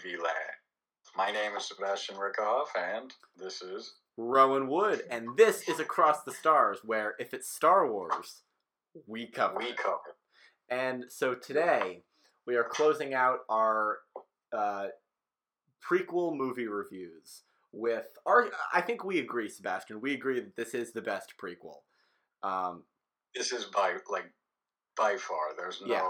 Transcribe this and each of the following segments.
TV land. My name is Sebastian Rickoff, and this is Rowan Wood, and this is Across the Stars, where if it's Star Wars, we cover We it. Cover. And so today we are closing out our uh, prequel movie reviews with our. I think we agree, Sebastian. We agree that this is the best prequel. Um, This is by like by far. There's Yeah.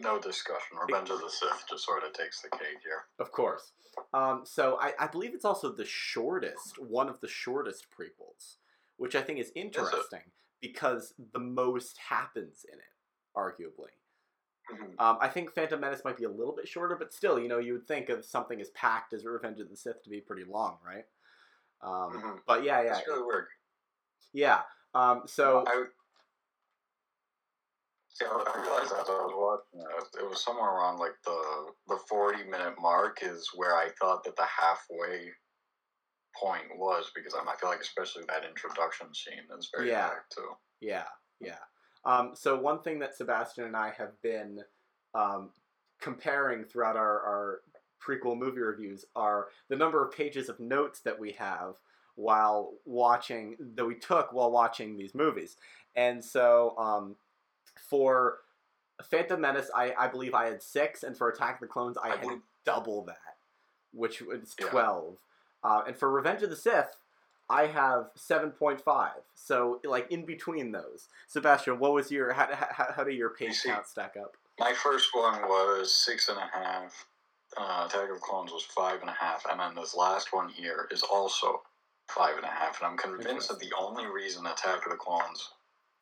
No discussion. Revenge of the Sith just sort of takes the cake here. Of course. Um, so I, I believe it's also the shortest, one of the shortest prequels, which I think is interesting because the most happens in it, arguably. Mhm. Um, I think Phantom Menace might be a little bit shorter, but still, you know, you would think of something as packed as Revenge of the Sith to be pretty long, right? Um, Mhm. But yeah, yeah, It's really weird. yeah. Um, so I, see, I realized that as I was watching it, it was somewhere around like the the forty minute mark is where I thought that the halfway point was because I'm, I feel like especially that introduction scene is very Yeah. too. Yeah, yeah. Um, so one thing that Sebastian and I have been um, comparing throughout our, our prequel movie reviews are the number of pages of notes that we have while watching that we took while watching these movies. And so um, for Phantom Menace, I, I believe I had six, and for Attack of the Clones, I I had believe- double that, which was Yeah. twelve. Uh, and for Revenge of the Sith, I have seven point five. So like in between those, Sebastian, what was your how how, how do your page see- count stack up? My first one was six and a half. Uh, Attack of the Clones was five and a half, and then this last one here is also five and a half. And I'm convinced that the only reason Attack of the Clones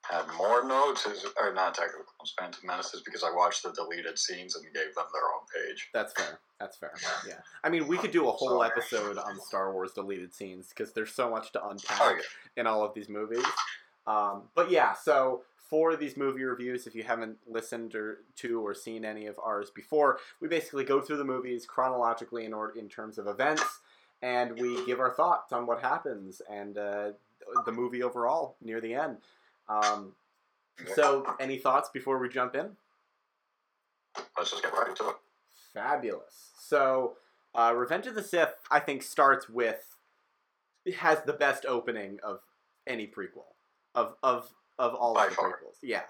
had more notes is, or not technical Clones, Phantom Menace is because I watched the deleted scenes and gave them their own page. That's fair. That's fair. Yeah. I mean, we could do a whole Sorry. episode on Star Wars deleted scenes because there's so much to unpack. Oh yeah, in all of these movies. Um, but yeah, so for these movie reviews, if you haven't listened or to or seen any of ours before, we basically go through the movies chronologically in order in terms of events, and we give our thoughts on what happens and uh, the movie overall near the end. Um, so, any thoughts before we jump in? let's just get right to it. Fabulous. So, uh, Revenge of the Sith, I think, starts with has the best opening of any prequel of of of all By of the far. prequels. Yeah.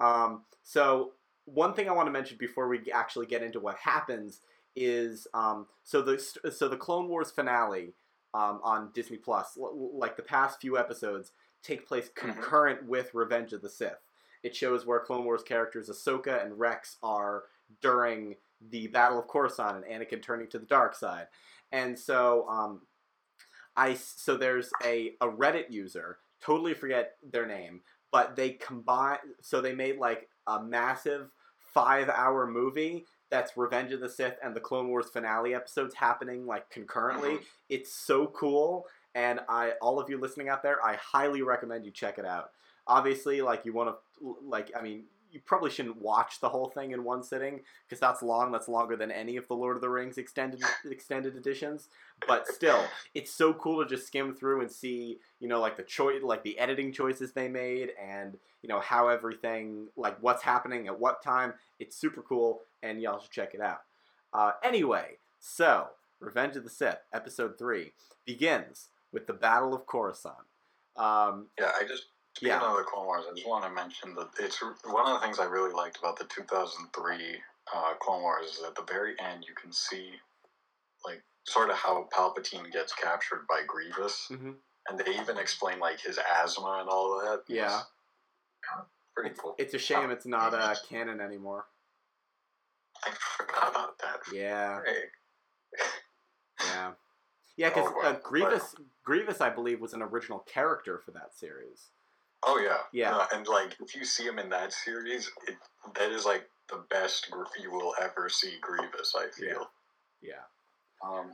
Um, so one thing I want to mention before we actually get into what happens is um, so the so the Clone Wars finale um, on Disney Plus, l- like the past few episodes, take place concurrent with Revenge of the Sith. It shows where Clone Wars characters Ahsoka and Rex are during the Battle of Coruscant and Anakin turning to the dark side. And so um, I so there's a, a Reddit user, totally forget their name, but they combine so they made like a massive five hour movie that's Revenge of the Sith and the Clone Wars finale episodes happening like concurrently. Mhm. It's so cool and I all of you listening out there, I highly recommend you check it out. Obviously, like you want to like I mean, you probably shouldn't watch the whole thing in one sitting because that's long. That's longer than any of the Lord of the Rings extended extended editions. But still, it's so cool to just skim through and see, you know, like the choice, like the editing choices they made, and you know how everything, like what's happening at what time. It's super cool, and y'all should check it out. Uh, anyway, so Revenge of the Sith, episode three, begins with the Battle of Coruscant. Um, Yeah, I just speaking Yeah. of the Clone Wars, I just want to mention that it's one of the things I really liked about the 2003 uh, Clone Wars is at the very end you can see like sort of how Palpatine gets captured by Grievous, mhm. and they even explain like his asthma and all of that. Yeah. It's pretty cool. it's a shame it's not uh, canon anymore. I forgot about that. Yeah, Hey. yeah, yeah. Because Oh, uh, Grievous, Grievous, I believe, was an original character for that series. Oh yeah, Yeah. Uh, and like if you see him in that series, it, that is like the best you will ever see Grievous. I feel. Yeah. Um,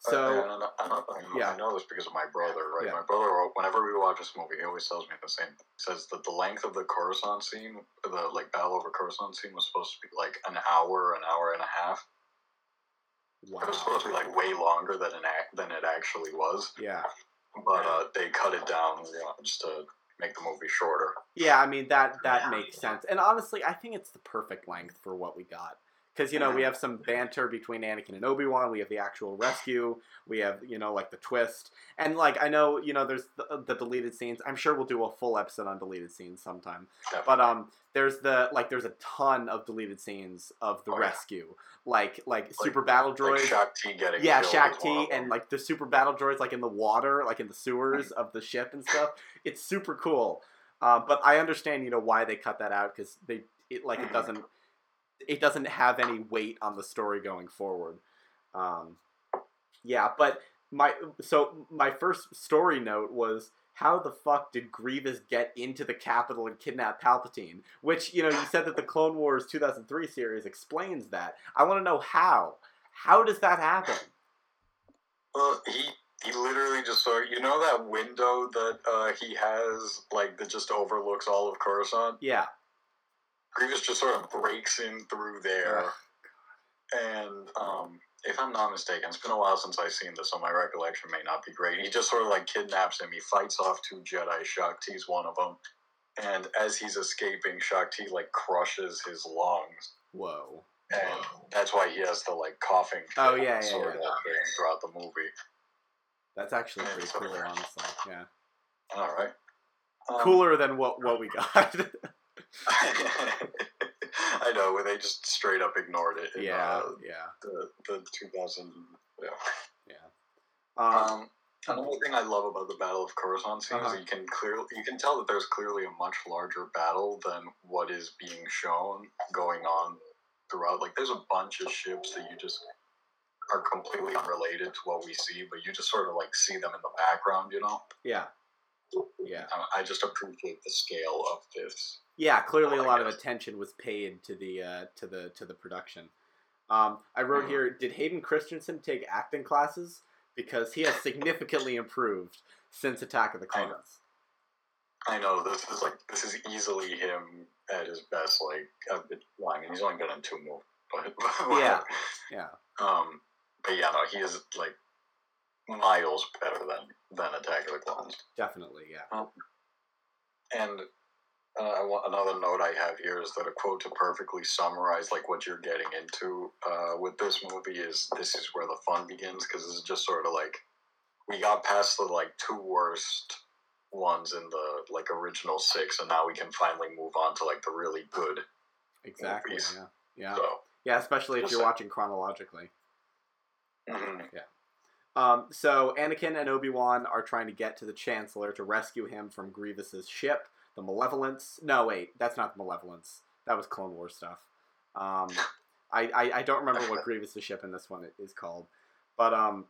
So I, I, don't know, I, don't know, yeah. I know this because of my brother, right? Yeah. My brother, whenever we watch this movie, he always tells me the same. He says that the length of the Coruscant scene, the like battle over Coruscant scene, was supposed to be like an hour, an hour and a half. It was supposed to be like way longer than an ac- than it actually was, Yeah. but uh, they cut it down, you know, just to make the movie shorter. Yeah, I mean that that makes sense. And honestly, I think it's the perfect length for what we got. because you know we have some banter between Anakin and Obi Wan. We have the actual rescue. We have you know like the twist, and like I know you know there's the, the deleted scenes. I'm sure we'll do a full episode on deleted scenes sometime. Definitely. But um, there's the like there's a ton of deleted scenes of the Oh, yeah. rescue, like like super battle like droids. Shaak Ti getting yeah, Shaak Ti and like the super battle droids, like in the water, like in the sewers of the ship and stuff. It's super cool. Uh, but I understand, you know, why they cut that out because they it like it doesn't it doesn't have any weight on the story going forward. Um, yeah, but my so my first story note was how the fuck did Grievous get into the capital and kidnap Palpatine? Which you know you said that the Clone Wars 2003 series explains that. I want to know how. How does that happen? Well, he he literally just sort of, you know that window that uh, he has like that just overlooks all of Coruscant. Yeah. Grievous just sort of breaks in through there, Ugh. and um, if I'm not mistaken, it's been a while since I've seen this, so my recollection may not be great. He just sort of like kidnaps him. He fights off two Jedi. Shaak Ti's one of them, and as he's escaping, Shaak Ti like crushes his lungs, Whoa. and that's why he has the like coughing. Oh, yeah, yeah, sort yeah. of thing throughout the movie. That's actually pretty so- cool, honestly. Yeah. All right. Um, Cooler than what what we got. I know, where they just straight up ignored it. In, yeah, uh, yeah, the the 2000. Yeah. yeah. Um, Um, another thing I love about the Battle of Coruscant scene Uh-huh. is you can clearly you can tell that there's clearly a much larger battle than what is being shown going on throughout. Like, there's a bunch of ships that you just are completely unrelated to what we see, but you just sort of like see them in the background. You know, yeah, yeah, Um, I just appreciate the scale of this. yeah. Clearly, a Oh, lot of attention was paid to the uh, to the to the production. Um, I wrote Mhm. here: Did Hayden Christensen take acting classes? Because he has significantly improved since Attack of the Clones. I know this is like this is easily him at his best. Like, I've been lying, and he's only been in two movies, but Yeah, yeah. Um, but yeah, no, he is like miles better than than Attack of the Clones. Definitely, yeah. And uh, I want another note I have here is that a quote to perfectly summarize like what you're getting into uh, with this movie is this is where the fun begins because this is just sort of like we got past the like two worst ones in the like original six and now we can finally move on to like the really good Exactly. Movies. Yeah, yeah, so yeah. Especially if you're watching chronologically. mhm. Um, so Anakin and Obi Wan are trying to get to the Chancellor to rescue him from Grievous's ship, the Malevolence. No, wait, that's not the Malevolence. That was Clone War stuff. Um, I, I I don't remember what Grievous's ship in this one is called, but um,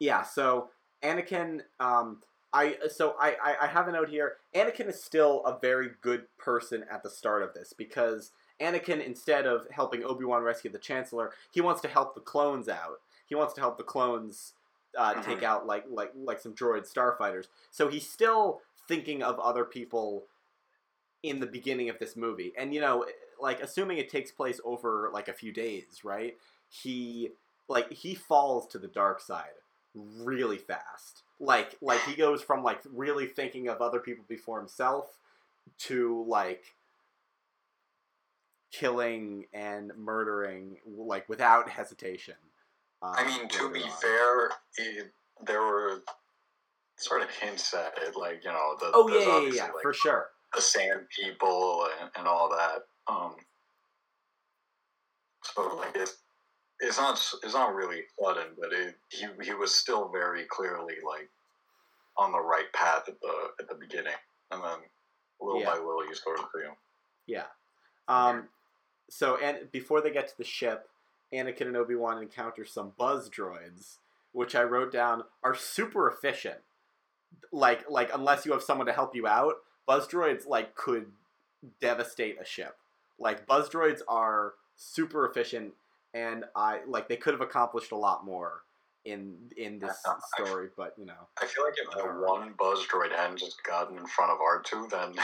yeah. So Anakin, um, I so I, I I have a note here. Anakin is still a very good person at the start of this because Anakin, instead of helping Obi Wan rescue the Chancellor, he wants to help the clones out. He wants to help the clones uh, Mhm. take out like like like some droid starfighters. So he's still thinking of other people in the beginning of this movie, and you know, like assuming it takes place over like a few days, right? He like he falls to the dark side really fast. Like like he goes from like really thinking of other people before himself to like killing and murdering like without hesitation. Um, I mean, to be on. fair, it, there were sort of hints at it, like you know, the, Oh yeah, yeah, yeah, like, for sure. the sand people and, and all that. Um, so like it, it's not it's not really sudden, but it he he was still very clearly like on the right path at the at the beginning, and then little Yeah. by little you sort of. Yeah. Um, so and before they get to the ship, Anakin and Obi Wan encounter some buzz droids, which I wrote down are super efficient. Like like unless you have someone to help you out, buzz droids like could devastate a ship. Like buzz droids are super efficient, and I like they could have accomplished a lot more in in this I- story, but you know. I feel like if the one buzz droid hadn't just gotten in front of R two, then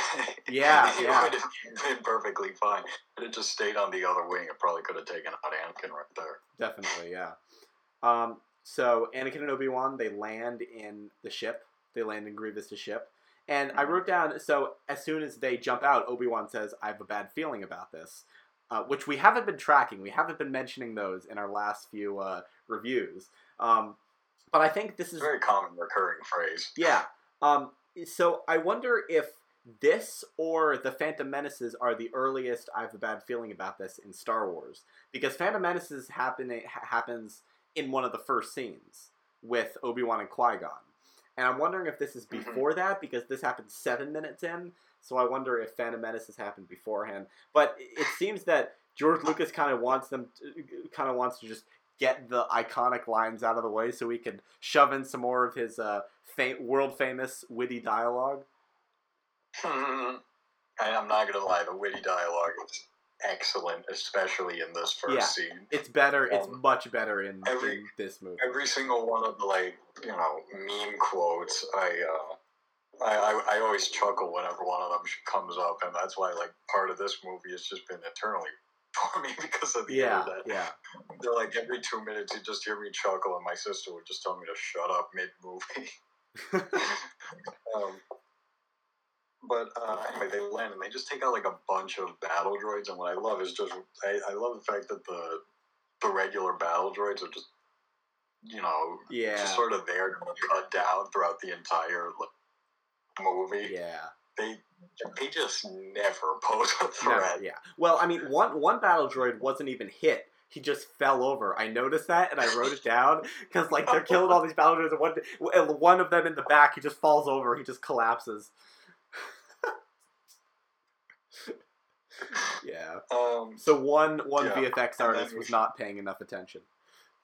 Yeah, it yeah. would have been perfectly fine. It just stayed on the other wing. It probably could have taken out Anakin right there. Definitely, yeah. Um, so Anakin and Obi Wan they land in the ship. They land in Grievous' ship, and I wrote down. So as soon as they jump out, Obi Wan says, "I have a bad feeling about this." Uh, which we haven't been tracking. We haven't been mentioning those in our last few uh, reviews. Um, but I think this is a very common recurring phrase. yeah. Um, so I wonder if this or the Phantom Menaces are the earliest. I have a bad feeling about this in Star Wars because Phantom Menaces happen ha- happens in one of the first scenes with Obi Wan and Qui Gon, and I'm wondering if this is Mhm. before that because this happened seven minutes in. So I wonder if Phantom Menace has happened beforehand. But it seems that George Lucas kind of wants them, kind of wants to just get the iconic lines out of the way so he can shove in some more of his uh, fa- world famous witty dialogue. and I'm not gonna lie, the witty dialogue is excellent, especially in this first Yeah. scene. It's better. It's Um, much better in, every- in this movie. Every single one of the like, you know, meme quotes, I, uh, I, I, I always chuckle whenever one of them comes up, and that's why like part of this movie has just been eternally for me because of the yeah, internet. yeah, They're like every two minutes you just hear me chuckle, and my sister would just tell me to shut up mid movie. um, but uh, anyway, they land and they just take out like a bunch of battle droids, and what I love is just I, I love the fact that the the regular battle droids are just you know yeah, just sort of there to cut down throughout the entire like, movie. yeah. They they just never pose a threat. yeah. Well, I mean, one one battle droid wasn't even hit. He just fell over. I noticed that, and I wrote it down because like they're killing all these battle droids, and one and one of them in the back, he just falls over. He just collapses. Yeah. Um, So one one Yeah, VFX artist was not paying enough attention,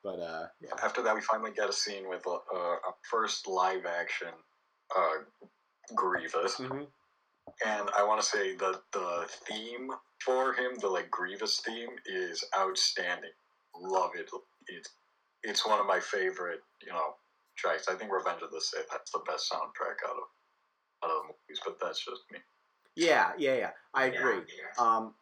but uh, yeah. after that, we finally get a scene with a, first live action uh, Grievous. Mhm. And I want to say that the theme for him, the like Grievous theme, is outstanding. Love it. It's it's one of my favorite, you know, tracks. I think Revenge of the Sith that's the best soundtrack out of out of the movies, but that's just me. Yeah, yeah, yeah. I agree. Um,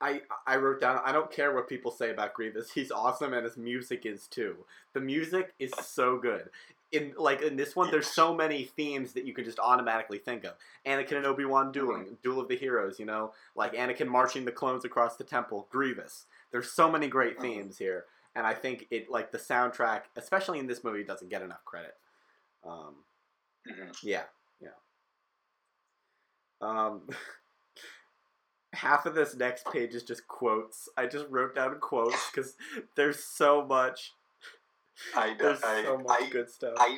I I wrote down. I don't care what people say about Grievous. He's awesome, and his music is too. The music is so good. In like in this one, there's so many themes that you can just automatically think of. Anakin and Obi Wan dueling, Duel of the Heroes. You know, like Anakin marching the clones across the temple. Grievous. There's so many great Mhm. themes here, and I think it like the soundtrack, especially in this movie, doesn't get enough credit. Um, Mhm. yeah, yeah. Um, half of this next page is just quotes. I just wrote down quotes because there's so much. I, There's I, so much I, good stuff. I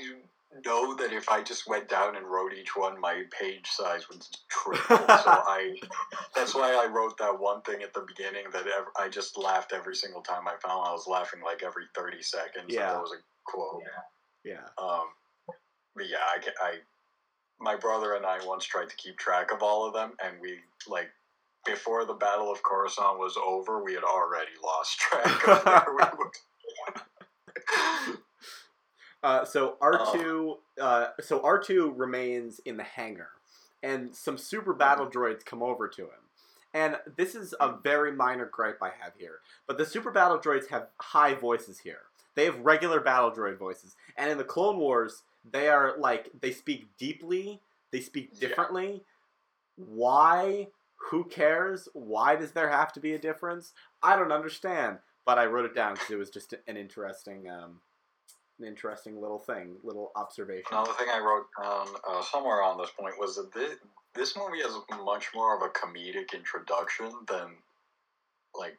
know that if I just went down and wrote each one, my page size would triple. so I, that's why I wrote that one thing at the beginning that ev- I just laughed every single time I found. I was laughing like every thirty seconds. Yeah. that was a quote. yeah. Um, but yeah, I, I, my brother and I once tried to keep track of all of them, and we like before the Battle of Coruscant was over, we had already lost track of where we were. Uh, so R Oh. two, uh, so R two remains in the hangar, and some super battle Mm-hmm. droids come over to him. And this is a very minor gripe I have here, but the super battle droids have high voices here. They have regular battle droid voices, and in the Clone Wars, they are like they speak deeply, they speak Yeah. differently. Why? Who cares? Why does there have to be a difference? I don't understand. But I wrote it down because it was just an interesting, um, an interesting little thing, little observation. Another thing I wrote down uh, somewhere on this point was that this, this movie has much more of a comedic introduction than like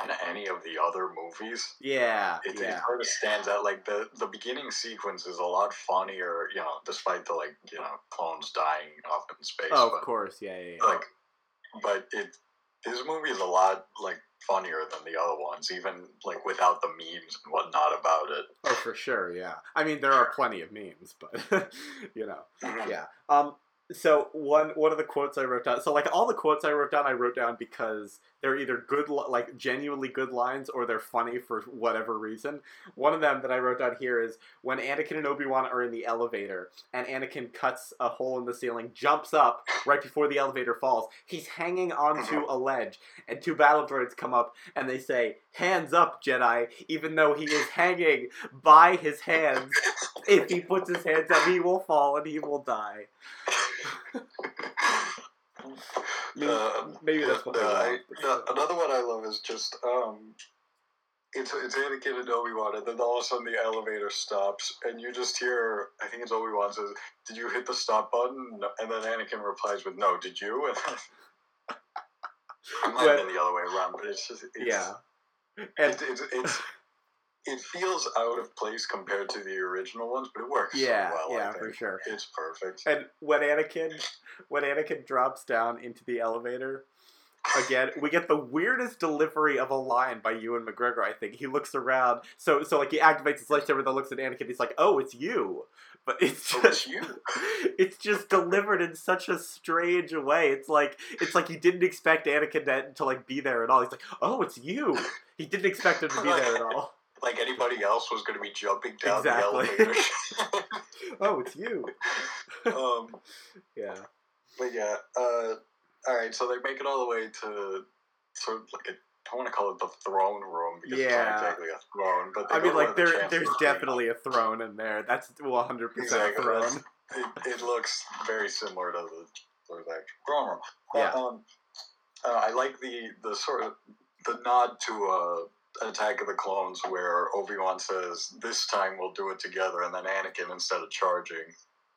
kind of any of the other movies. Yeah, It, it yeah, sort of stands out. Like the the beginning sequence is a lot funnier, you know, despite the like you know clones dying off in space. oh, but, of course, yeah, yeah, yeah. Like, but it this movie is a lot like funnier than the other ones, even like without the memes and whatnot about it. oh, for sure, yeah. I mean, there are plenty of memes, but you know, Mhm. yeah. Um, so one one of the quotes I wrote down. So like all the quotes I wrote down, I wrote down because they're either good, like genuinely good lines, or they're funny for whatever reason. One of them that I wrote down here is when Anakin and Obi Wan are in the elevator, and Anakin cuts a hole in the ceiling, jumps up right before the elevator falls. He's hanging onto a ledge, and two battle droids come up and they say, "Hands up, Jedi!" Even though he is hanging by his hands, if he puts his hands up, he will fall and he will die. Uh, maybe that's what uh, I- want. but no, another one I love is just um, it's it's Anakin and Obi Wan, and then all of a sudden the elevator stops, and you just hear I think it's Obi Wan says, "Did you hit the stop button?" And then Anakin replies with, "No, did you?" And then, it might have been the other way around, but it's just it's, yeah. And It, it's it's it feels out of place compared to the original ones, but it works yeah, so well. Yeah, for sure. It's perfect. And when Anakin, when Anakin drops down into the elevator, again, we get the weirdest delivery of a line by Ewan McGregor. I think he looks around, so so like he activates his lightsaber, then looks at Anakin. He's like, "Oh, it's you," but it's Oh, just it's you. it's just delivered in such a strange way. It's like it's like he didn't expect Anakin to, to like be there at all. He's like, "Oh, it's you." He didn't expect him to be there at all. Like anybody else was going to be jumping down Exactly. the elevator. Oh, it's you. um, Yeah. but yeah, uh, all right. So they make it all the way to sort of like a. I want to call it the throne room because it's Yeah. not exactly a throne, but I mean, like the there, there's definitely a throne in there. That's hundred percent a throne. It, it looks very similar to the sort of like throne room. Yeah. Um, uh, I like the the sort of the nod to uh, Attack of the Clones where Obi Wan says, "This time we'll do it together," and then Anakin, instead of charging,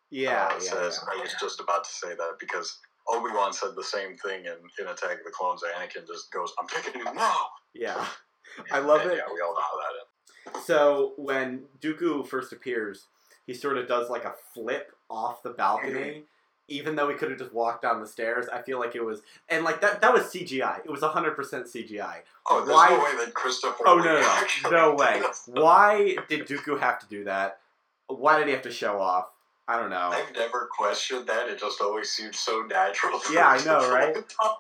Yeah, uh, yeah, says, yeah. "I was just about to say that because." Obi Wan said the same thing in, in Attack of the Clones. Anakin just goes, "I'm picking you now." Yeah. I love And it. Yeah, we all know how that. So when Dooku first appears, he sort of does like a flip off the balcony. Even though we could have just walked down the stairs, I feel like it was, and like that—that was CGI. It was hundred percent CGI. Oh, there's Why- no way that Christopher. Oh no, no, no, way! Why did Dooku have to do that? Why did he have to show off? I don't know. I've never questioned that. It just always seems so natural. Yeah, I know, right? Oh,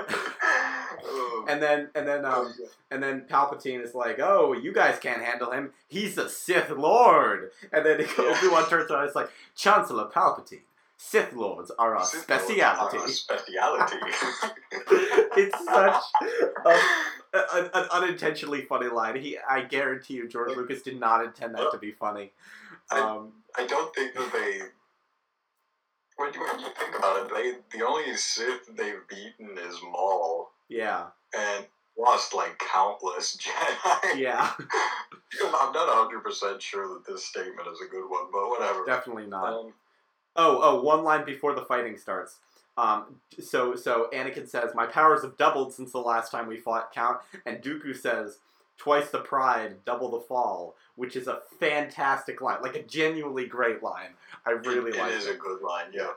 And then, and then, um, And then Palpatine is like, "Oh, you guys can't handle him. He's a Sith Lord." And then Obi Wan turns around and is like, "Chancellor Palpatine, Sith Lords are our Sith speciality." are a speciality. it's such a, a, an unintentionally funny line. He, I guarantee you, George Lucas did not intend that to be funny. Um, I don't think that they. When you, when you think about it, they the only Sith they've beaten is Maul yeah, and lost like countless Jedi. yeah, I'm not 100 percent sure that this statement is a good one, but whatever. definitely not. Um, Oh, oh, one line before the fighting starts. Um, so, so Anakin says, "My powers have doubled since the last time we fought, Count." And Dooku says, "Twice the pride, double the fall," which is a fantastic line, like a genuinely great line. I really it, like it. it is a good line, yeah.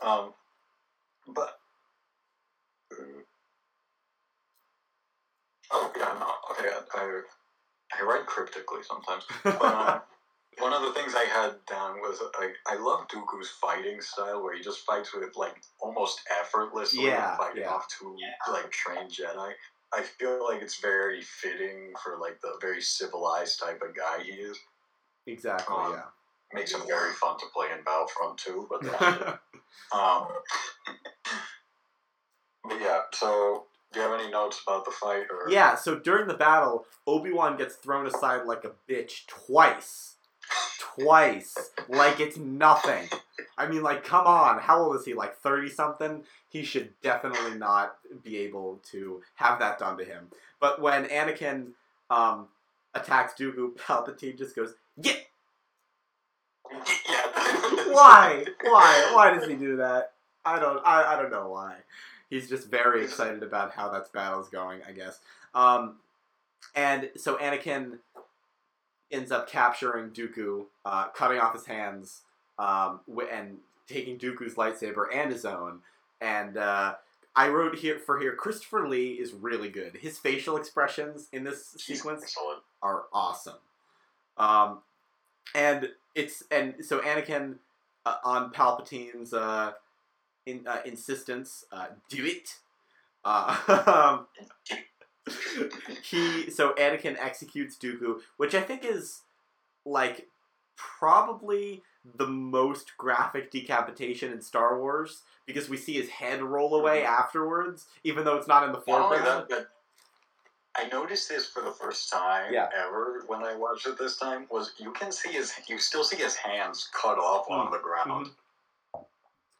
Um, but uh, oh yeah, no, okay. I, I, I write cryptically sometimes. But, um, one of the things I had down was I, I love Dooku's fighting style, where he just fights with like almost effortlessly, Yeah, fighting yeah. off two like trained Jedi. I feel like it's very fitting for like the very civilized type of guy he is. exactly. um, Yeah. Makes him very fun to play in Battlefront too. But Um, but yeah, so do you have any notes about the fight? Or yeah. So during the battle, Obi Wan gets thrown aside like a bitch twice. Twice, like it's nothing. I mean, like, come on. How old is he? Like thirty something. He should definitely not be able to have that done to him. But when Anakin um, attacks Dooku, Palpatine just goes, "Yeah, yeah. why? Why? Why does he do that? I don't. I, I don't know why. He's just very excited about how that battle's going. I guess. Um, and so Anakin ends up capturing Dooku, uh, cutting off his hands, um, and taking Dooku's lightsaber and his own. And uh, I wrote here for here. Christopher Lee is really good. His facial expressions in this He's sequence excellent. are awesome. Um, and it's and so Anakin uh, on Palpatine's uh, in, uh, insistence, uh, do it. He so Anakin executes Dooku, which I think is like probably the most graphic decapitation in Star Wars because we see his head roll away afterwards, even though it's not in the Not foreground. that, I noticed this for the first time Yeah. ever when I watched it this time. Was you can see his, you still see his hands cut off on Mm, the ground.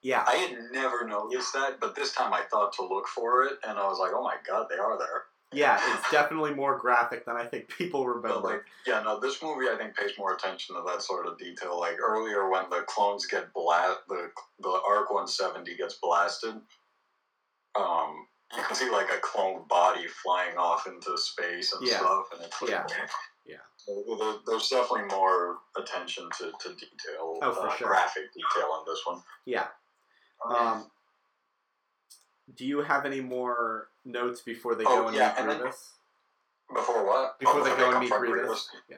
Yeah. I had never noticed that, but this time I thought to look for it, and I was like, oh my god, they are there. Yeah, it's definitely more graphic than I think people But remember. like, yeah, no, this movie I think pays more attention to that sort of detail. Like earlier when the clones get blast, the the Arc One Seventy gets blasted. Um, you can see like a clone body flying off into space and Yeah. stuff, and it's like, Yeah. Yeah. So there's definitely more attention to, to detail, Oh, uh, sure. graphic detail on this one. Yeah. Um, do you have any more notes before they Oh, go and yeah, meet and then- Grievous? Before what? Before Oh, they go and meet confront Grievous? Yeah.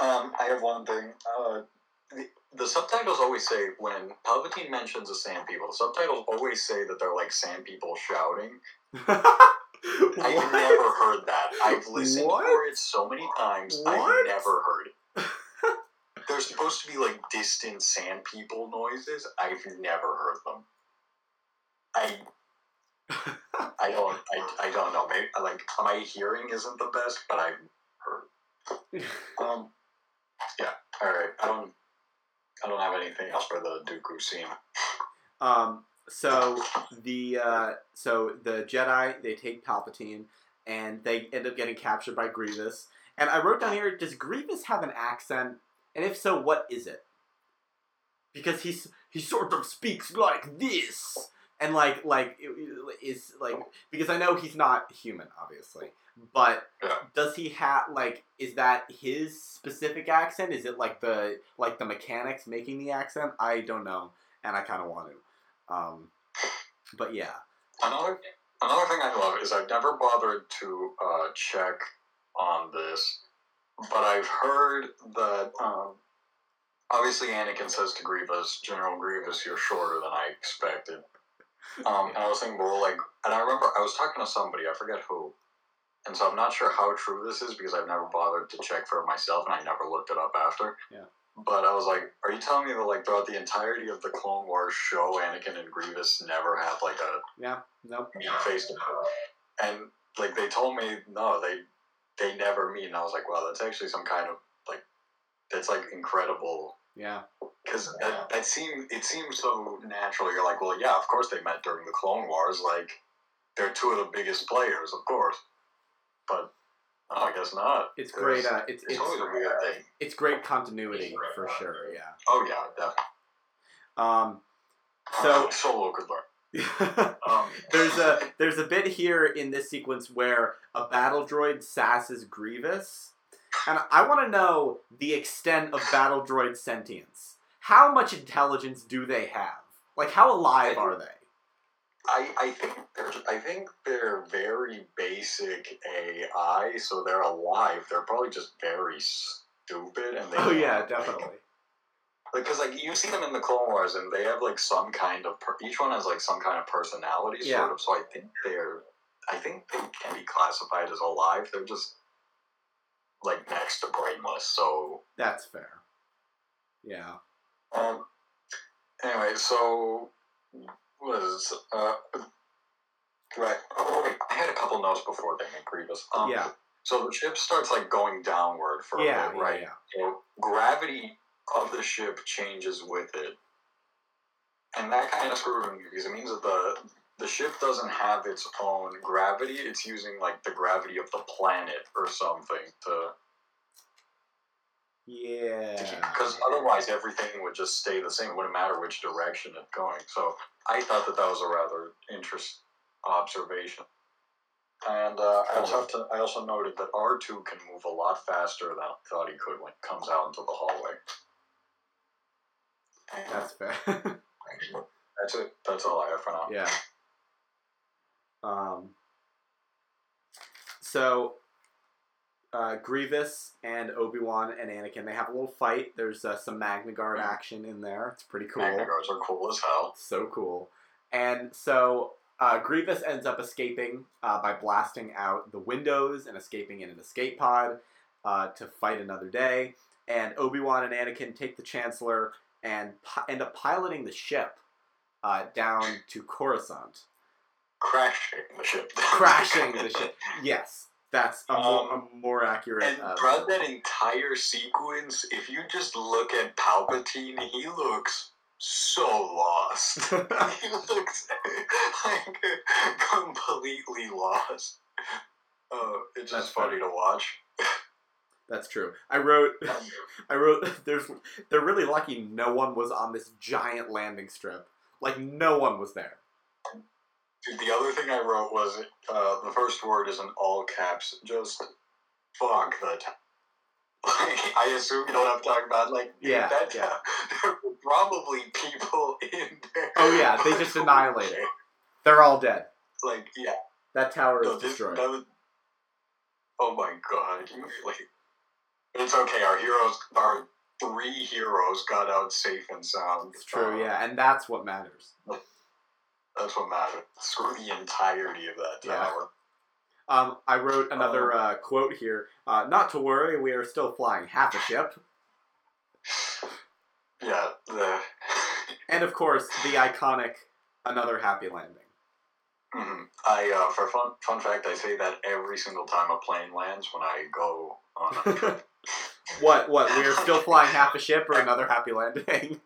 Um, I have one thing. Uh, the, the subtitles always say when Palpatine mentions the Sand People, the subtitles always say that they're like Sand People shouting. I've never heard that. I've listened What? for it so many times. What? I've never heard it. They're supposed to be like distant Sand People noises. I've never heard them. I I don't I, I don't know. Maybe like my hearing isn't the best, but I've heard. Um, yeah. All right. I don't. I don't have anything else for the Dooku scene. Um, so the uh, so the Jedi they take Palpatine and they end up getting captured by Grievous. And I wrote down here: Does Grievous have an accent? And if so, what is it? Because he's he sort of speaks like this, and like like is like because I know he's not human, obviously, but does he have like is that his specific accent? Is it like the like the mechanics making the accent? I don't know, and I kind of want to. Um, but yeah, Another another thing I love is I've never bothered to uh, check on this, but I've heard that um, obviously Anakin says to Grievous, General Grievous, you're shorter than I expected. Um, and I was thinking, well, like, and I remember I was talking to somebody, I forget who, and so I'm not sure how true this is because I've never bothered to check for myself, and I never looked it up after. Yeah. But I was like, are you telling me that like throughout the entirety of the Clone Wars show, Anakin and Grievous never have like a yeah, nope. face to face. And like they told me, no, they they never meet. And I was like, wow, that's actually some kind of like that's like incredible Yeah, because that, that seemed it seems so natural. You're like, well, yeah, of course they met during the Clone Wars. Like they're two of the biggest players, of course. But no, I guess not. it's There's- great. Uh, it's It's it's always a weird thing. it's great continuity for sure. Yeah. Oh yeah, definitely. Um, So- Solo could learn. Um, there's a there's a bit here in this sequence where a battle droid sasses Grievous, and I want to know the extent of battle droid sentience. How much intelligence do they have? Like, how alive are they? I, I think they're I think they're very basic AI, so they're alive. They're probably just very stupid, and they Oh yeah, like- definitely. Because like you see them in the Clone Wars, and they have like some kind of per- each one has like some kind of personality, Yeah. sort of. So I think they're I think they can be classified as alive. They're just like next to brainless. So That's fair. Yeah. um. Anyway, so was uh. Right. Oh, wait, I had a couple notes before they make Grievous. Um, Yeah. So the ship starts like going downward for Yeah, a bit, yeah, right? yeah. So gravity of the ship changes with it, and that kind of screws me because it means that the the ship doesn't have its own gravity. It's using like the gravity of the planet or something to Yeah. because otherwise everything would just stay the same. It wouldn't matter which direction it's going. So I thought that that was a rather interesting observation. And uh, I also to, I also noted that R two can move a lot faster than I thought he could when he comes out into the hallway. That's fair. that's it. That's all I have for now. yeah. Um. So, uh, Grievous and Obi Wan and Anakin they have a little fight. There's uh, some Magna Guard action in there. It's pretty cool. Magna Guards are cool as hell. So cool. And so uh, Grievous ends up escaping uh, by blasting out the windows and escaping in an escape pod uh, to fight another day. And Obi Wan and Anakin take the Chancellor and pi- end up piloting the ship uh, down to Coruscant. Crashing the ship. Crashing the ship. Yes, that's a more, Um, a more accurate. And uh, throughout that entire sequence, if you just look at Palpatine, he looks so lost. he looks like completely lost. Uh, it's That's just funny to watch. That's true. I wrote, I wrote. There's, they're really lucky. No one was on this giant landing strip. Like no one was there. Dude, the other thing I wrote was uh, the first word is in all caps. Just fuck the town. Like, I assume you know what I'm talking about. Like, Yeah, that yeah. there were probably people in there. Oh, yeah, they just annihilated. They're all dead. Like, yeah, That tower no, is this, destroyed. that was, oh my god, like, it's okay. Our heroes, our three heroes, got out safe and sound. It's true, Uh, yeah, and that's what matters. that's what matters. Screw the entirety of that Yeah. tower. Um, I wrote another uh, quote here. Uh, Not to worry, we are still flying half a ship. Yeah, the. And of course, the iconic "Another Happy Landing." Mhm. I uh, for fun fun fact, I say that every single time a plane lands when I go on a trip. What? What? We are still flying half a ship, or another happy landing?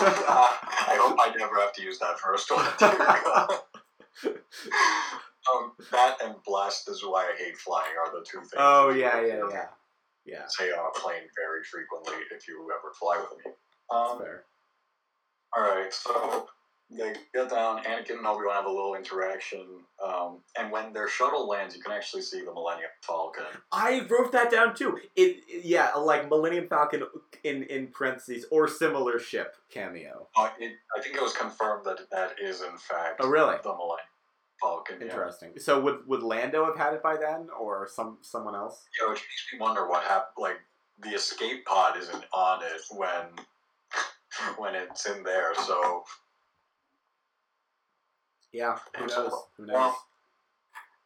Uh, I hope I never have to use that first one. um, that and blast is why I hate flying are the two things. oh yeah, you yeah, yeah, yeah. Say on a plane very frequently if you ever fly with me. Um, fair. all right, so they get down. Anakin and Obi Wan have a little interaction, um, and when their shuttle lands, you can actually see the Millennium Falcon. I wrote that down too. It, it- yeah, like Millennium Falcon in in parentheses or similar ship cameo. Uh, it, I think it was confirmed that that is in fact Oh really? the Millennium Falcon. Yeah. Interesting. So would would Lando have had it by then, or some someone else? Yeah, which makes me wonder what happened. Like the escape pod isn't on it when when it's in there. So Yeah, who knows? Who knows? well-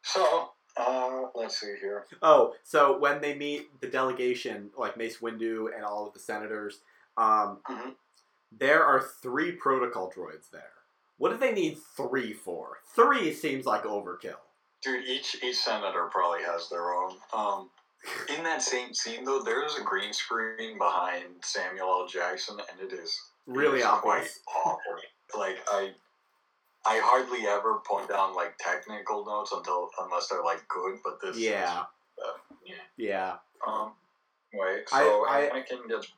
so uh, let's see here. Oh, so when they meet the delegation, like Mace Windu and all of the senators, um, Mhm. there are three protocol droids there. What do they need three for? Three seems like overkill. Dude, each each senator probably has their own. Um, in that same scene though, there is a green screen behind Samuel L. Jackson, and it is Really it is quite awful. Like I, I hardly ever point down like technical notes until unless they're like good. But this, is- Yeah, uh, yeah. yeah. Um, wait. I- So I- Anakin gets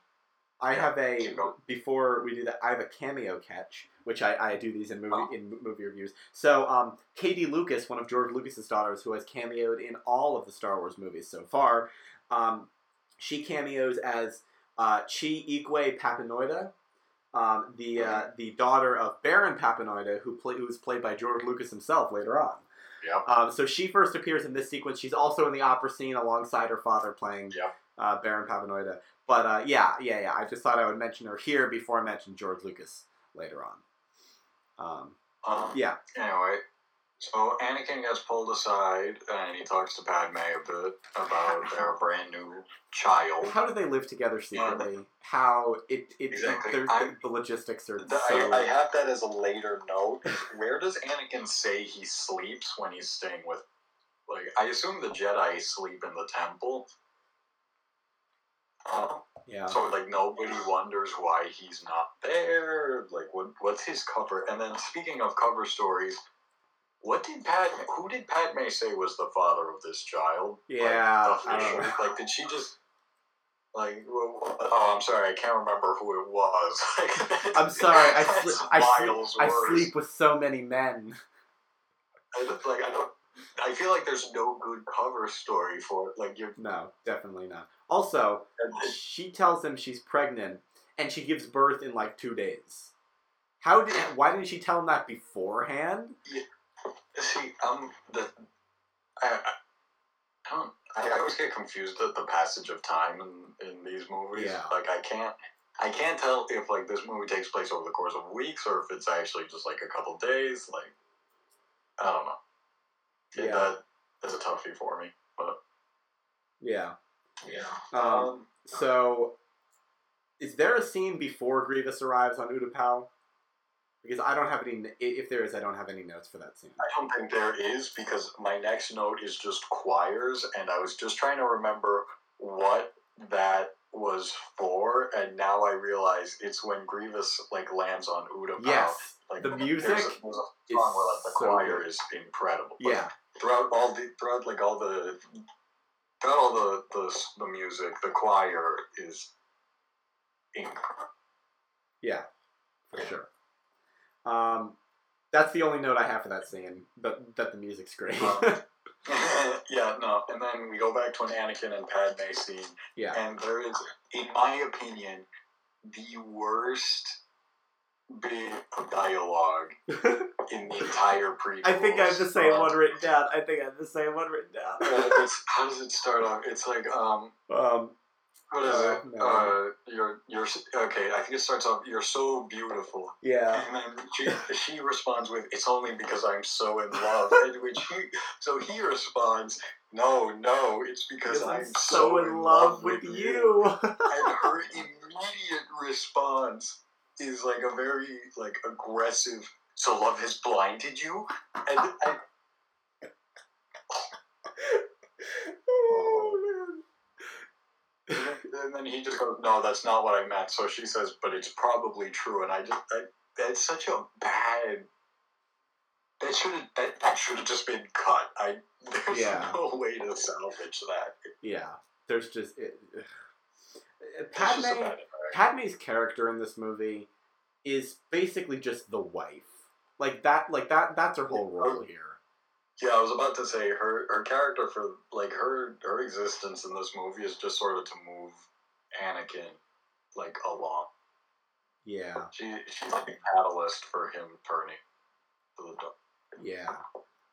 I have a before we do that. I have a cameo catch, which I, I do these in movie Oh. in movie reviews. So, um, Katie Lucas, one of George Lucas's daughters, who has cameoed in all of the Star Wars movies so far, um, she cameos as uh, Chi Eekway Papanoida, um, the uh, the daughter of Baron Papanoida, who play, who was played by George Lucas himself later on. Yep. Um, so she first appears in this sequence. She's also in the opera scene alongside her father playing uh, Baron Papanoida. But uh, yeah, yeah, yeah. I just thought I would mention her here before I mention George Lucas later on. Um, Um, yeah, Anyway, so Anakin gets pulled aside and he talks to Padme a bit about their brand new child. how do they live together secretly? How it it, Exactly. the logistics are The- so. I, I have that as a later note. Where does Anakin say he sleeps when he's staying with? Like, I assume the Jedi sleep in the temple. Yeah, so like nobody wonders why he's not there. Like, what what's his cover? And then speaking of cover stories, what did Padme? Who did Padme say was the father of this child? Like, Yeah, I don't know. like did she just? Like, oh, I'm sorry, I can't remember who it was. I'm sorry. I, sli- I, sleep, I sleep with so many men. I like I don't. I feel like there's no good cover story for it. Like you're. No, definitely not. Also, she tells him she's pregnant, and she gives birth in like two days. How did? Why didn't she tell him that beforehand? See, um, the I, I, I don't. I, I always get confused at the passage of time in in these movies. Yeah. Like I can't. I can't tell if like this movie takes place over the course of weeks or if it's actually just like a couple days. Like I don't know. Yeah. Yeah. That is a toughie for me. But Yeah. yeah. Um, So, is there a scene before Grievous arrives on Utapau? Because I don't have any. If there is, I don't have any notes for that scene. I don't think there is because my next note is just choirs, and I was just trying to remember what that was for, and now I realize it's when Grievous like lands on Utapau. Yes, like the there's music a, there's a song where like the so choir good. is incredible. But yeah, throughout all the throughout like all the throughout all the the, the music, the choir is incredible. yeah, for sure. Um, that's the only note I have for that scene, but that the music's great. Um, yeah, no, and then we go back to an Anakin and Padme scene, yeah, and there is, in my opinion, the worst bit of dialogue in the entire prequel. I think I have the same one written down. I think I have the same one written down. It's, how does it start off? It's like um, um, what is it? no. Uh, you're you're okay. I think it starts off. You're so beautiful, yeah, and then she she responds with, "It's only because I'm so in love." And which he so he responds, "No, no, it's because, I'm, I'm so in love with you. and her immediate response is like a very like aggressive. So love has blinded you, and I, oh man. And then he just goes, "No, that's not what I meant." So she says, "But it's probably true." And I just I, that's such a bad. That should have that, that should have just been cut. I there's Yeah. no way to salvage that. Yeah, there's just it. Just Padme. bad Padme's character in this movie is basically just the wife. Like that. Like that. That's her whole role here. Yeah, I was about to say her her character for like her her existence in this movie is just sort of to move Anakin like along. Yeah. She she's like a catalyst for him turning to the dark. Yeah.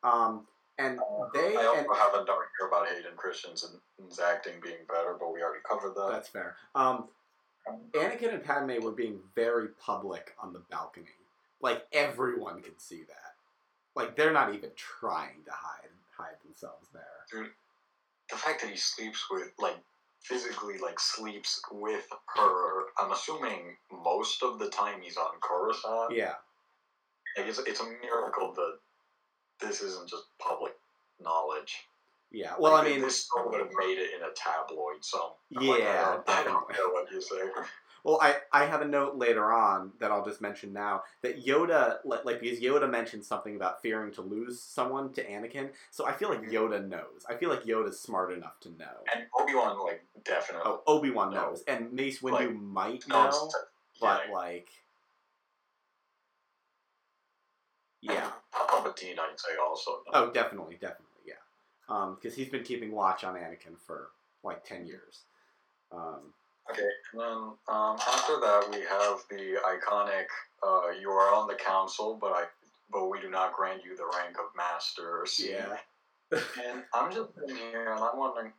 Um. And they I also and have a dark here about Hayden Christensen's acting being better, but we already covered that. that's fair. Um. Anakin and Padme were being very public on the balcony. Like everyone could see that. Like they're not even trying to hide hide themselves there. Dude, the fact that he sleeps with like physically like sleeps with her. I'm assuming most of the time he's on Coruscant. Yeah. Like it's it's a miracle that this isn't just public knowledge. Yeah. Well, I mean, this would have made it in a tabloid. So Yeah, like, I, don't, I don't know what you say. Well, I, I have a note later on that I'll just mention now that Yoda like like because Yoda mentioned something about fearing to lose someone to Anakin, so I feel like Yoda knows. I feel like Yoda's smart enough to know. And Obi Wan like definitely. Oh, Obi Wan knows, and Mace Windu Like, might know, it's- but yeah. like, yeah. Palpatine, I'd say also. no. Oh, definitely, definitely, yeah. Um, because he's been keeping watch on Anakin for like ten years. Um, Okay, and then um, after that we have the iconic uh, "You are on the council, but I, but we do not grant you the rank of master." yeah. And I'm just sitting here and I'm wondering,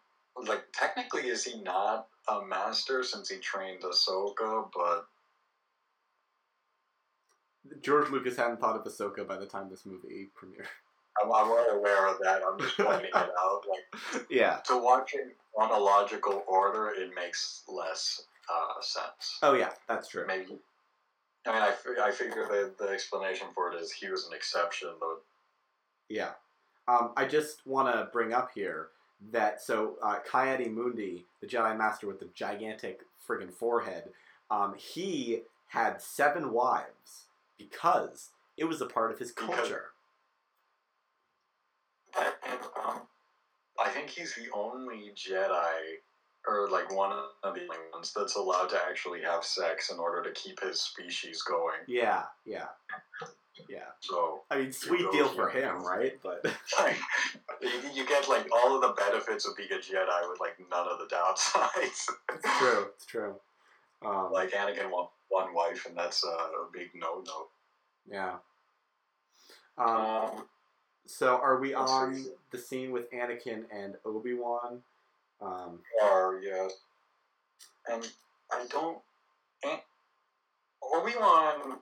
like, technically, is he not a master since he trained Ahsoka? But George Lucas hadn't thought of Ahsoka by the time this movie premiered. I'm, I'm aware of that. I'm just pointing it out. Like, yeah. to watch in chronological order, it makes less uh, sense. Oh yeah, that's true. Maybe. I mean, I, I figure the, the explanation for it is he was an exception, though. Yeah. Um, I just want to bring up here that so uh, Ki-Adi-Mundi, the Jedi Master with the gigantic friggin' forehead, um, he had seven wives because it was a part of his culture. I think he's the only Jedi, or like one of the only ones that's allowed to actually have sex in order to keep his species going. Yeah, yeah, yeah. So I mean, sweet deal for him, right? But like, you, get like all of the benefits of being a Jedi with like none of the downsides. it's true. It's true. Um, like Anakin want one wife, and that's a big no no. yeah. Um, Um, so are we let's on see. the scene with Anakin and Obi Wan? Um, are yes, and I don't. Obi Wan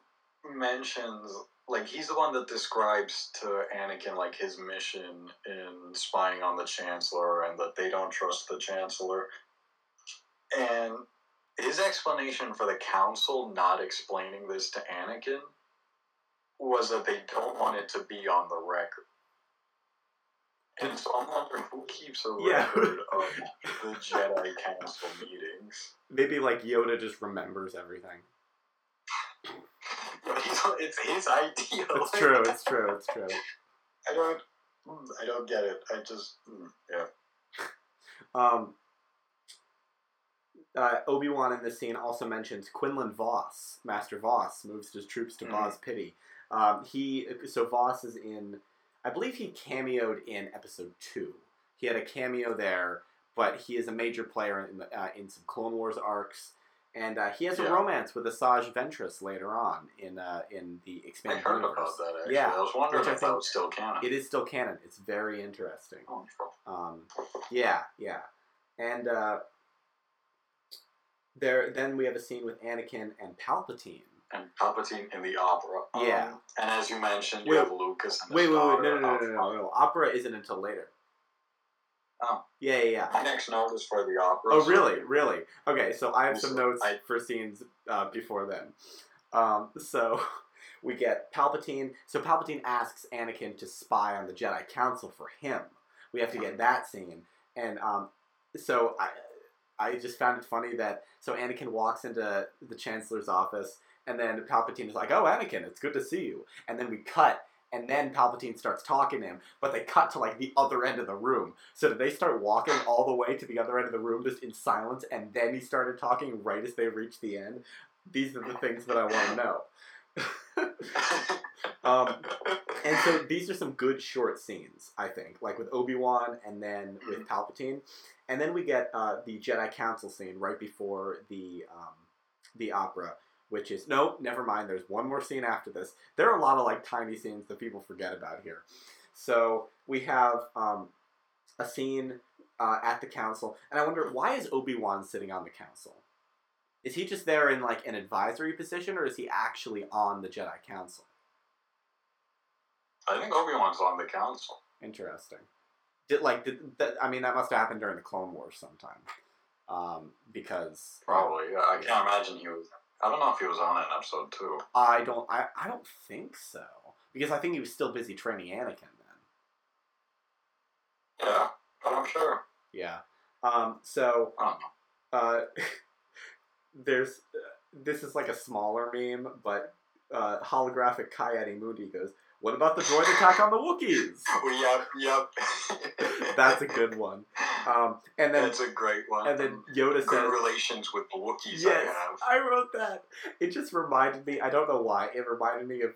mentions like he's the one that describes to Anakin like his mission in spying on the Chancellor and that they don't trust the Chancellor, and his explanation for the Council not explaining this to Anakin was that they don't want it to be on the record. And so I'm wondering who keeps a Yeah. record of the Jedi Council meetings. Maybe like Yoda just remembers everything. But it's his idea. It's true. It's true. It's true. I don't. mm, I don't get it. I just. mm, Yeah. Um, uh, Obi Wan in this scene also mentions Quinlan Vos, Master Vos, moves his troops to Mhm. Boz Pity. Um, he so Vos is in, I believe he cameoed in Episode Two. He had a cameo there, but he is a major player in the, uh, in some Clone Wars arcs, and uh, he has a romance with Asajj Ventress later on in uh, in the expanded I heard universe. about that actually. Yeah, I was wondering which if that was still canon. It is still canon. It's very interesting. Um, yeah, yeah, and uh, there. Then we have a scene with Anakin and Palpatine. And Palpatine in the opera. Um, Yeah. And as you mentioned, you Wait, have Lucas and Wait, wait, wait! No, no, no, no, no, no, no! Opera isn't until later. Oh. Yeah, yeah, yeah. My next note is for the opera. Oh, so- really, really? Okay, so I have some notes I- for scenes uh, before then. Um, so we get Palpatine. So Palpatine asks Anakin to spy on the Jedi Council for him. We have to get that scene, and um, so I, I just found it funny that so Anakin walks into the Chancellor's office, and then Palpatine is like, "Oh, Anakin, it's good to see you," and then we cut. And then Palpatine starts talking to him, but they cut to like the other end of the room. So did they start walking all the way to the other end of the room just in silence, and then he started talking right as they reached the end? These are the things that I want to know. um, and so these are some good short scenes, I think, like with Obi Wan and then with Palpatine, and then we get uh, the Jedi Council scene right before the um, the opera, which is no, never mind. There's one more scene after this. There are a lot of like tiny scenes that people forget about here. So we have um, a scene uh, at the council, and I wonder why is Obi Wan sitting on the council? Is he just there in like an advisory position, or is he actually on the Jedi Council? I think Obi Wan's on the council. Interesting. Did like did that? I mean, that must have happened during the Clone Wars sometime, um, because Probably. Yeah, I can't imagine he was. I don't know if he was on it in episode two. I don't. I, I don't think so because I think he was still busy training Anakin then. Yeah, but I'm sure. Yeah. Um. So I don't know. uh, there's uh, this is like a smaller meme, but uh, holographic Ki-Adi-Mundi goes, "What about the droid attack on the Wookiees?" Yep, yep. That's a good one. Um, and then That's a great one. and then Yoda good says, relations with the Wookiees Yes, I have. I wrote that. It just reminded me. I don't know why. It reminded me of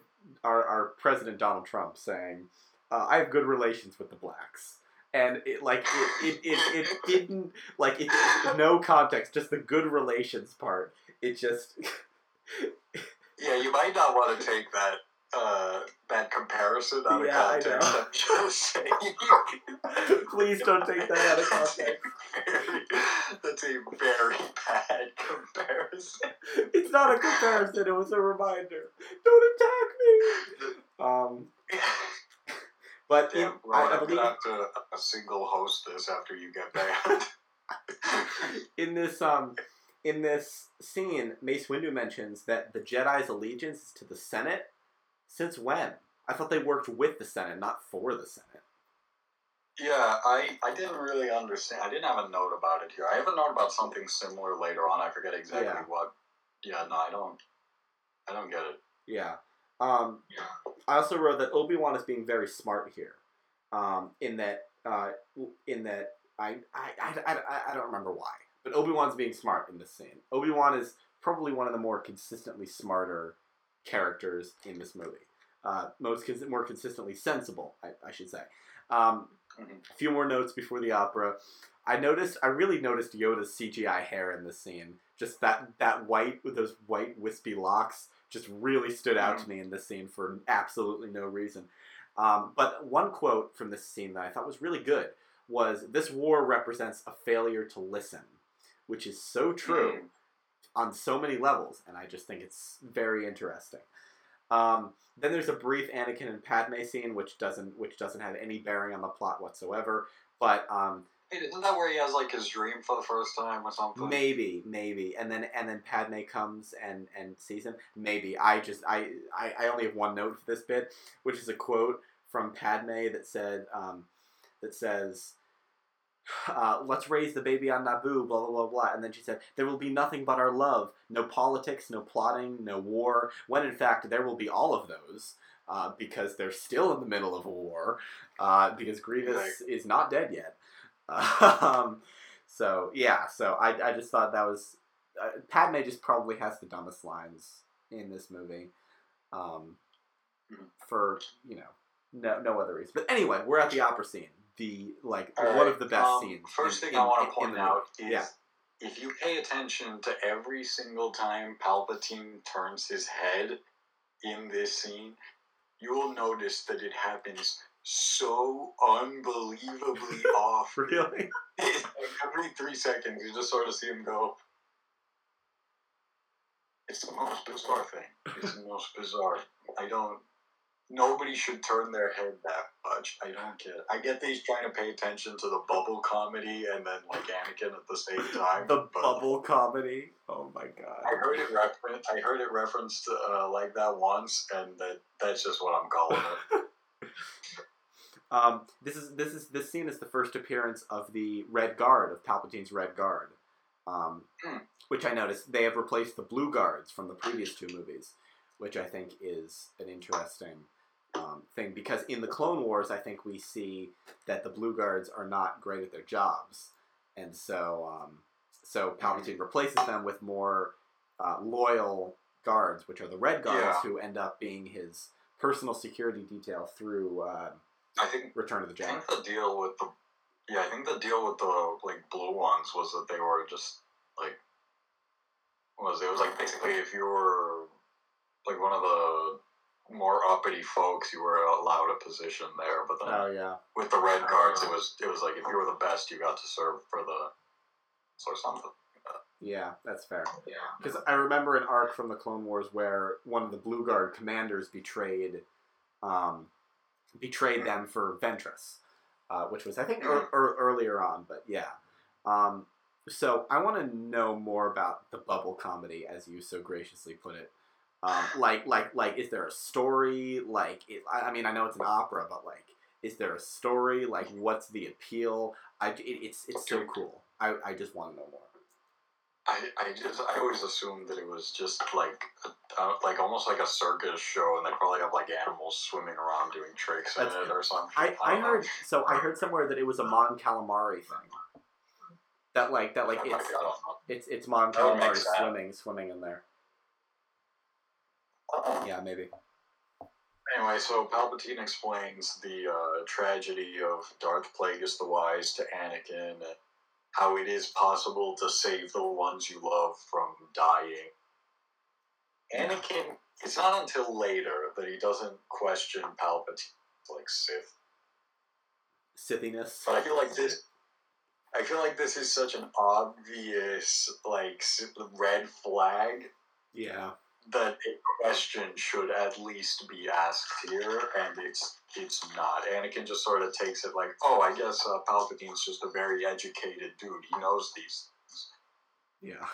our, our president Donald Trump saying, uh, "I have good relations with the blacks," and it like it it, it, it didn't like it no context, just the good relations part. It just Yeah, you might not want to take that uh, bad comparison out Yeah, I of context. know. I'm just saying. please don't take that out of That's a context. very, that's a very bad comparison. It's not a comparison. It was a reminder. Don't attack me. Um, but in, Damn, I, I I'm believe gonna have to a single host this after you get banned. in this um in this scene, Mace Windu mentions that the Jedi's allegiance is to the Senate. Since when? I thought they worked with the Senate, not for the Senate. yeah, I, I didn't really understand. I didn't have a note about it here. I have a note about something similar later on. I forget exactly Yeah. what. Yeah, no, I don't. I don't get it. Yeah. Um, I also wrote that Obi Wan is being very smart here, um, in that uh, in that I I, I, I, I don't remember why, but Obi Wan's being smart in this scene. Obi Wan is probably one of the more consistently smarter characters in this movie. Uh, most cons- more consistently sensible, I, I should say. Um, Mhm. a few more notes before the opera. I noticed, I really noticed Yoda's CGI hair in this scene. Just that that white with those white wispy locks just really stood out to me in this scene for absolutely no reason. Um, but one quote from this scene that I thought was really good was, "This war represents a failure to listen," which is so true on so many levels, and I just think it's very interesting. Um, then there's a brief Anakin and Padme scene, which doesn't which doesn't have any bearing on the plot whatsoever. But um, isn't that where he has like his dream for the first time or something? maybe, maybe, and then and then Padme comes and and sees him. Maybe I just I I, I only have one note for this bit, which is a quote from Padme that said. Um, that says, uh, "Let's raise the baby on Naboo." Blah blah blah blah. And then she said, "There will be nothing but our love. No politics, no plotting, no war. When in fact there will be all of those." Uh, because they're still in the middle of a war, uh, because Grievous is not dead yet. um, so yeah, so I, I just thought that was uh, Padme just probably has the dumbest lines in this movie, um, Mhm. for you know no no other reason. But anyway, we're at the opera scene, the like All one right, of the best um, scenes. First in- thing in- I want to point out is yeah, if you pay attention to every single time Palpatine turns his head in this scene, you will notice that it happens so unbelievably off. really. every three seconds, you just sort of see him go. It's the most bizarre thing. It's the most bizarre. I don't. Nobody should turn their head that much. I don't get it. I get that he's trying to pay attention to the bubble comedy and then like Anakin at the same time. the bubble comedy. Oh my god. I heard it referenced. I heard it referenced uh, like that once, and that that's just what I'm calling it. Um, this is this is this scene is the first appearance of the Red Guard of Palpatine's Red Guard, um, Hmm. which I noticed they have replaced the Blue Guards from the previous two movies, which I think is an interesting um, thing because in the Clone Wars I think we see that the Blue Guards are not great at their jobs, and so um, so Palpatine replaces them with more uh, loyal guards, which are the Red Guards, Yeah. who end up being his personal security detail through. Uh, I think Return of the I Jedi. think the deal with the yeah, I think the deal with the like blue ones was that they were just like was it? It was like basically if you were like one of the more uppity folks, you were allowed a position there. But then Oh yeah, with the red guards, it was it was like if you were the best, you got to serve for the or something. yeah, that's fair. Yeah. Because I remember an arc from the Clone Wars where one of the Blue Guard commanders betrayed, um, betrayed them for Ventress, uh, which was I think er, er, earlier on. But yeah, um, so I want to know more about the bubble comedy, as you so graciously put it. Um, like, like, like, is there a story? Like, it, I, I mean, I know it's an opera, but like, is there a story? Like, what's the appeal? I, it, it's it's so cool. I, I just want to know more. I, I just I always assumed that it was just like uh, like almost like a circus show, and they probably have like animals swimming around doing tricks in That's- it or something. I, I know. heard so I heard somewhere that it was a Mon Calamari thing. That like that like I it's it's it's Mon That would make Calamari swimming swimming in there. Yeah, maybe. Anyway, so Palpatine explains the uh, tragedy of Darth Plagueis the Wise to Anakin, and how it is possible to save the ones you love from dying. Anakin, it's not until later that he doesn't question Palpatine's like Sith, Sithiness. but I feel like this. I feel like this is such an obvious like red flag Yeah. That a question should at least be asked here, and it's it's not. Anakin just sort of takes it like, oh, I guess uh, Palpatine's just a very educated dude. He knows these. Yeah.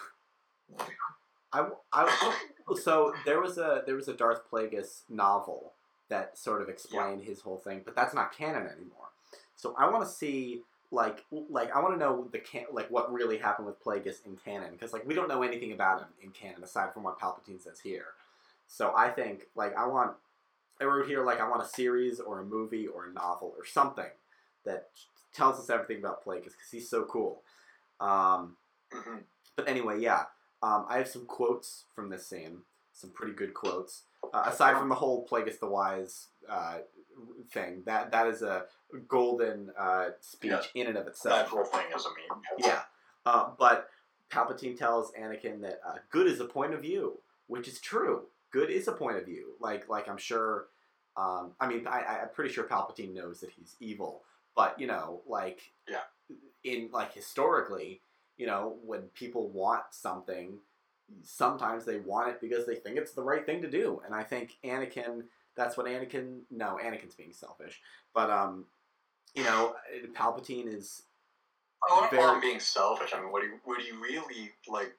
I, I so there was a there was a Darth Plagueis novel that sort of explained his whole thing, but that's not canon anymore. So I want to see like like I want to know the can like what really happened with Plagueis in canon because like we don't know anything about him in canon aside from what Palpatine says here. So I think like I want I wrote here like I want a series or a movie or a novel or something that tells us everything about Plagueis because he's so cool. Um, Mhm. but anyway, yeah, um, I have some quotes from this scene, some pretty good quotes. Uh, aside from the whole Plagueis the Wise uh, thing, that that is a golden uh, speech Yeah. in and of itself. That whole thing is a meme. Yeah, uh, but Palpatine tells Anakin that uh, good is a point of view, which is true. Good is a point of view. Like like I'm sure. Um, I mean, I, I- I'm pretty sure Palpatine knows that he's evil, but you know, like Yeah. in like historically, you know, when people want something, sometimes they want it because they think it's the right thing to do. And I think Anakin, that's what Anakin. No, Anakin's being selfish, but um, you know, Palpatine is I don't know him being selfish. I mean, what he what he really like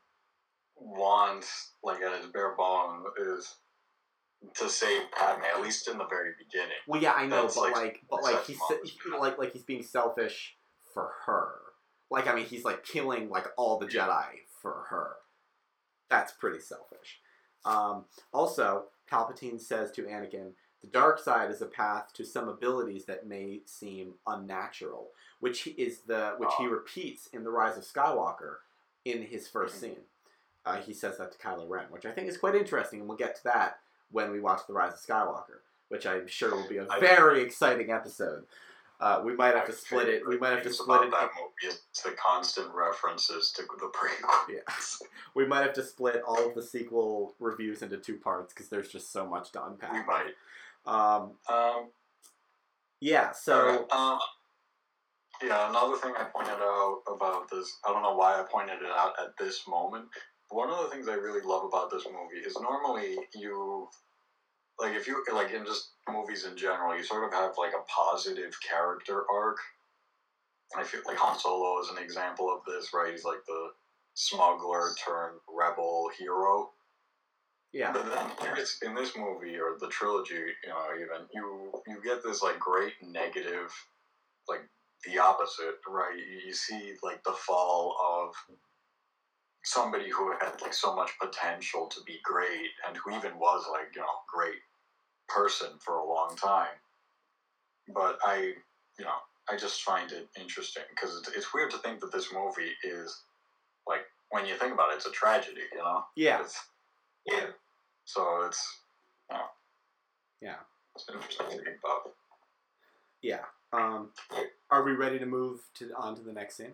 wants, like at his bare bone, is to save Padme, at least in the very beginning. Well, yeah, I know, That's, but like, like, but like he's he- like like he's being selfish for her. Like I mean, he's like killing like all the Jedi for her. That's pretty selfish. Um, also, Palpatine says to Anakin, "The dark side is a path to some abilities that may seem unnatural," which he is the which he repeats in the Rise of Skywalker in his 1st Mhm. scene. Uh, he says that to Kylo Ren, which I think is quite interesting, and we'll get to that when we watch the Rise of Skywalker, which I'm sure will be a very exciting episode. Uh, we might have to split it. We might have to split it. that movie is the constant references to the prequel. Yeah. We might have to split all of the sequel reviews into two parts because there's just so much to unpack. We might. Um, Um, yeah. So um, yeah, another thing I pointed out about this, I don't know why I pointed it out at this moment. One of the things I really love about this movie is normally you, like, if you, like, in just movies in general, you sort of have, like, a positive character arc. I feel like Han Solo is an example of this, right? He's like the smuggler turned rebel hero. yeah. But then it's in this movie or the trilogy, you know, even you you get this like great negative, like the opposite, right? You, you see like the fall of somebody who had like so much potential to be great and who even was like you know great person for a long time. But I, you know, I just find it interesting because it's, it's weird to think that this movie is like when you think about it, it's a tragedy, you know. Yeah. It's, yeah. So it's, you know, Yeah. it's interesting to think about. Yeah. Um, are we ready to move to on to the next scene?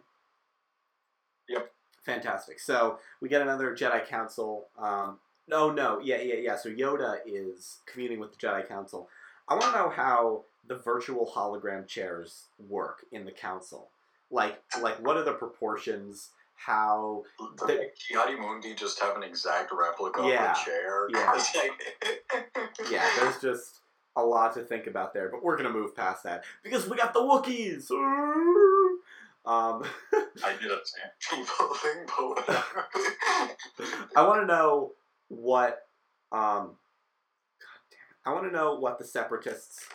Fantastic. So we get another Jedi Council. Um, no, no, yeah, yeah, yeah. So Yoda is communing with the Jedi Council. I want to know how the virtual hologram chairs work in the council. Like, like what are the proportions? How? The- Ki-Adi-Mundi just have an exact replica Yeah. of a chair? Yeah. Yeah, there's just a lot to think about there, but we're gonna move past that because we got the Wookiees. Um, I did a same people thing, but whatever. I want to know what. Um, God damn it! I want to know what the Separatists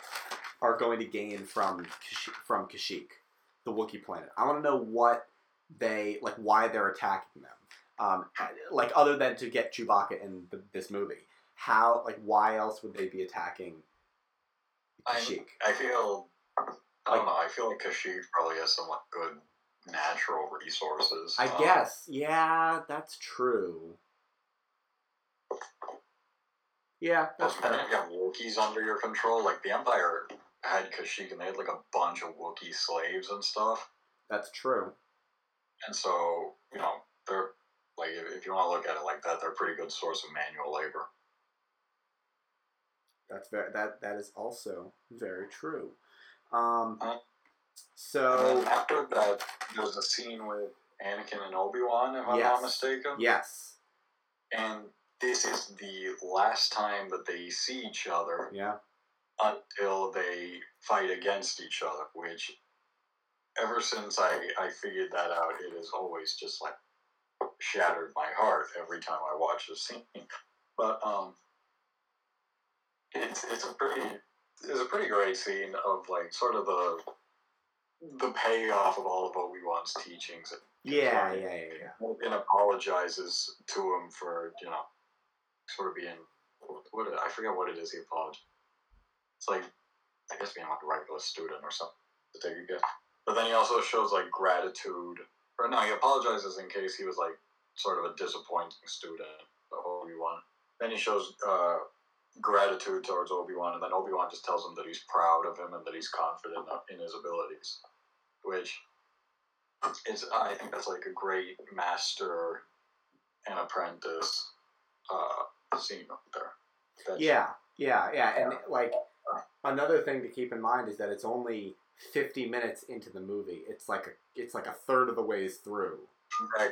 are going to gain from Kash- from Kashyyyk, the Wookiee planet. I want to know what they like, why they're attacking them. Um, like other than to get Chewbacca in the, this movie, how like why else would they be attacking I, Kashyyyk? I feel, I don't know, I feel like Kashyyyk probably has some like good natural resources. I Um, guess, yeah, that's true. Yeah, that's fair. you have Wookiees under your control. Like the Empire had Kashyyyk, and they had like a bunch of Wookiee slaves and stuff. That's true. And so, you know, they're like, if, if you want to look at it like that, they're a pretty good source of manual labor. That's very that that is also very true. Um, Uh, so after that, there's a scene with Anakin and Obi Wan, if I'm not mistaken. yes, And this is the last time that they see each other yeah, until they fight against each other, which ever since I, I figured that out, it has always just like shattered my heart every time I watch the scene. But um it's it's a pretty it's a pretty great scene of like sort of the the payoff of all of Obi Wan's teachings yeah, yeah, yeah, yeah. and apologizes to him for you know sort of being what I forget what it is he apologized. It's like I guess being like a regular student or something to take a guess. But then he also shows like gratitude, or no, he apologizes in case he was like sort of a disappointing student of Obi Wan. Then he shows uh, gratitude towards Obi Wan, and then Obi Wan just tells him that he's proud of him and that he's confident in his abilities, which is I think that's like a great master and apprentice uh, scene up there. That's, Yeah, yeah, yeah, and like another thing to keep in mind is that it's only fifty minutes into the movie. It's like a it's like a third of the ways through. Like,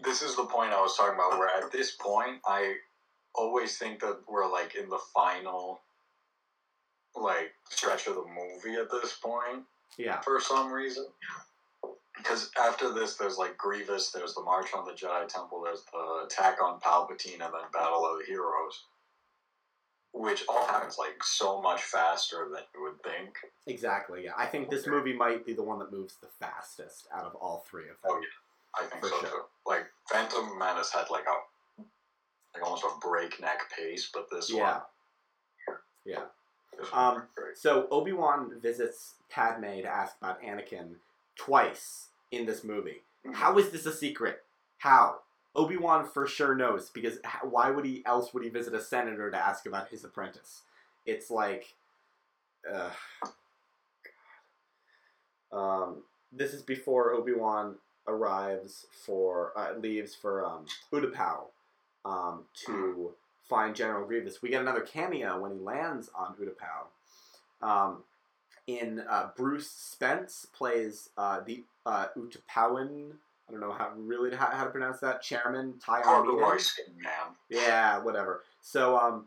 this is the point I was talking about. Where at this point, I always think that we're like in the final like stretch of the movie at this point Yeah, for some reason. Because after this, there's like Grievous, there's the March on the Jedi Temple, there's the attack on Palpatine, and then Battle of the Heroes. which all happens like so much faster than you would think. Exactly. Yeah, I think this movie might be the one that moves the fastest out of all three of them. Oh yeah, I think so sure. too. Like Phantom Menace had like a like almost a breakneck pace, but this Yeah. one, Yeah. this one Um. So Obi Wan visits Padme to ask about Anakin twice in this movie. How is this a secret? How? Obi Wan for sure knows because why would he else would he visit a senator to ask about his apprentice? It's like, uh, um, this is before Obi Wan arrives for uh, leaves for um, Utapau um, to find General Grievous. We get another cameo when he lands on Utapau. Um, in uh, Bruce Spence plays uh, the uh, Utapauan. I don't know how really how, how to pronounce that. Chairman Ty Oh, the Arminen. light skinned man. Yeah, whatever. So um,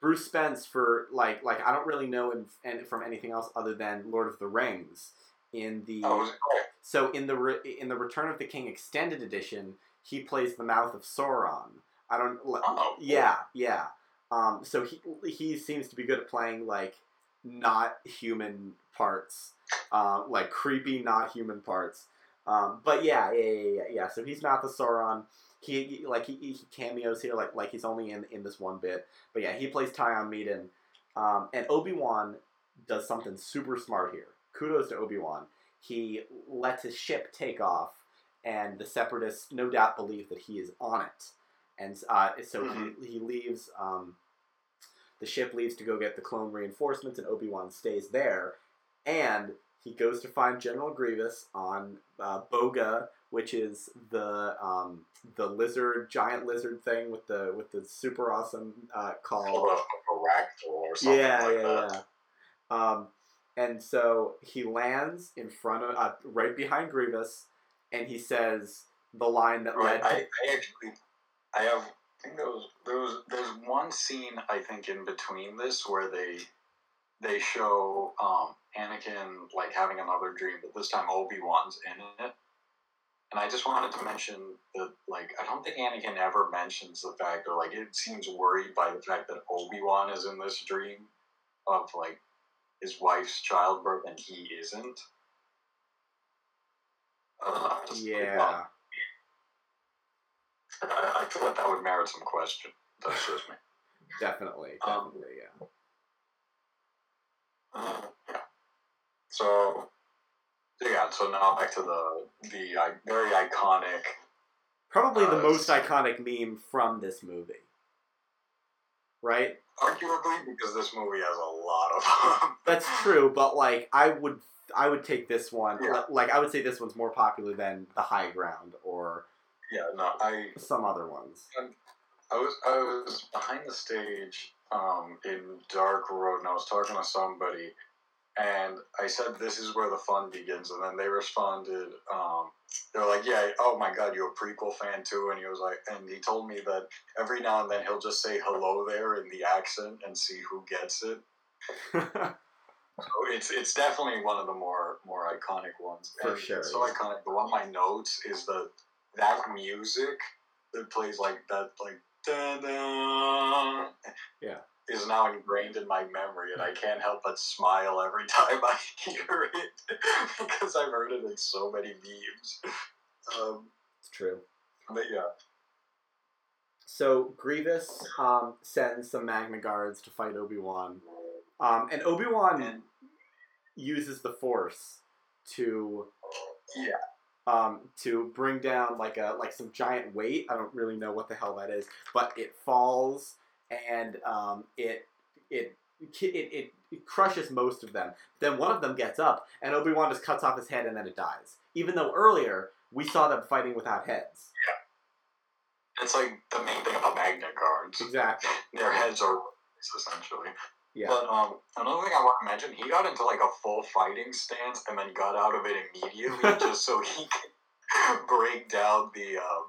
Bruce Spence for like like I don't really know and from anything else other than Lord of the Rings. In the Oh, was it great? so in the re- in the Return of the King extended edition, he plays the mouth of Sauron. I don't. Oh, yeah, yeah. Um, so he he seems to be good at playing like not human parts, uh, like creepy not human parts. Um, but yeah, yeah, yeah, yeah, yeah. So he's not the Sauron. He he- like he, he cameos here, like like he's only in in this one bit. But yeah, he plays Tion Medon, um, and Obi Wan does something super smart here. Kudos to Obi Wan. He lets his ship take off, and the Separatists no doubt believe that he is on it, and uh, so he he leaves. Um, the ship leaves to go get the clone reinforcements, and Obi Wan stays there, and he goes to find General Grievous on uh, Boga, which is the um, the lizard, giant lizard thing with the with the super awesome uh, call. a, a or something Yeah, like yeah, that. yeah. Um, and so he lands in front of, uh, right behind Grievous, and he says the line that Right. led. I, To, I actually, I have. I think there was there was there's one scene I think in between this where they they show um, Anakin like having another dream, but this time Obi Wan's in it. And I just wanted to mention that, like, I don't think Anakin ever mentions the fact, or like, it seems worried by the fact that Obi Wan is in this dream of like his wife's childbirth, and he isn't. Uh, just, like, yeah, I, I feel like that would merit some question. That's just me. definitely, Um, definitely, yeah. Uh, yeah. So, yeah. So now back to the the uh, very iconic. Probably the uh, most iconic meme from this movie, right? Arguably, because this movie has a lot of them. That's true, but like I would, I would take this one. Yeah. Like I would say this one's more popular than the High Ground or yeah. No, I some other ones. I was I was behind the stage um, in Dark Road, and I was talking to somebody, and I said, "This is where the fun begins," and then they responded. Um, they're like, "Yeah, oh my God, you're a prequel fan too," and he was like, and he told me that every now and then he'll just say "hello there" in the accent and see who gets it. So it's it's definitely one of the more more iconic ones. For And sure, It's so iconic. But one of my notes is the that music that plays like that like da da Yeah. is now ingrained in my memory and I can't help but smile every time I hear it because I've heard it in so many memes. Um, it's true. but yeah. So Grievous um, sends some Magna Guards to fight Obi Wan, um, and Obi Wan uses the Force to yeah. Um, to bring down like a like some giant weight. I don't really know what the hell that is, but it falls and um, it, it it it crushes most of them. Then one of them gets up, and Obi Wan just cuts off his head, and then it dies. Even though earlier we saw them fighting without heads. Yeah, It's like the main thing about Magna Guards. Exactly. Their heads are essentially. Yeah. But um, another thing I want to mention, he got into like a full fighting stance and then got out of it immediately just so he could break down the um,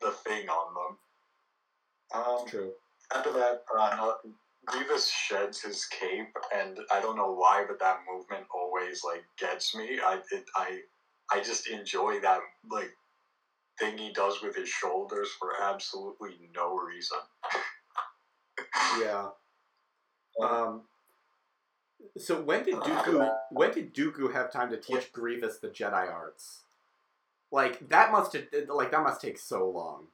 the thing on them. Um, True. after that, uh, Grievous sheds his cape, and I don't know why, but that movement always like gets me. I it, I I just enjoy that like thing he does with his shoulders for absolutely no reason. Yeah. Um, so when did Dooku when did Dooku have time to teach Grievous the Jedi arts? Like that must like that must take so long.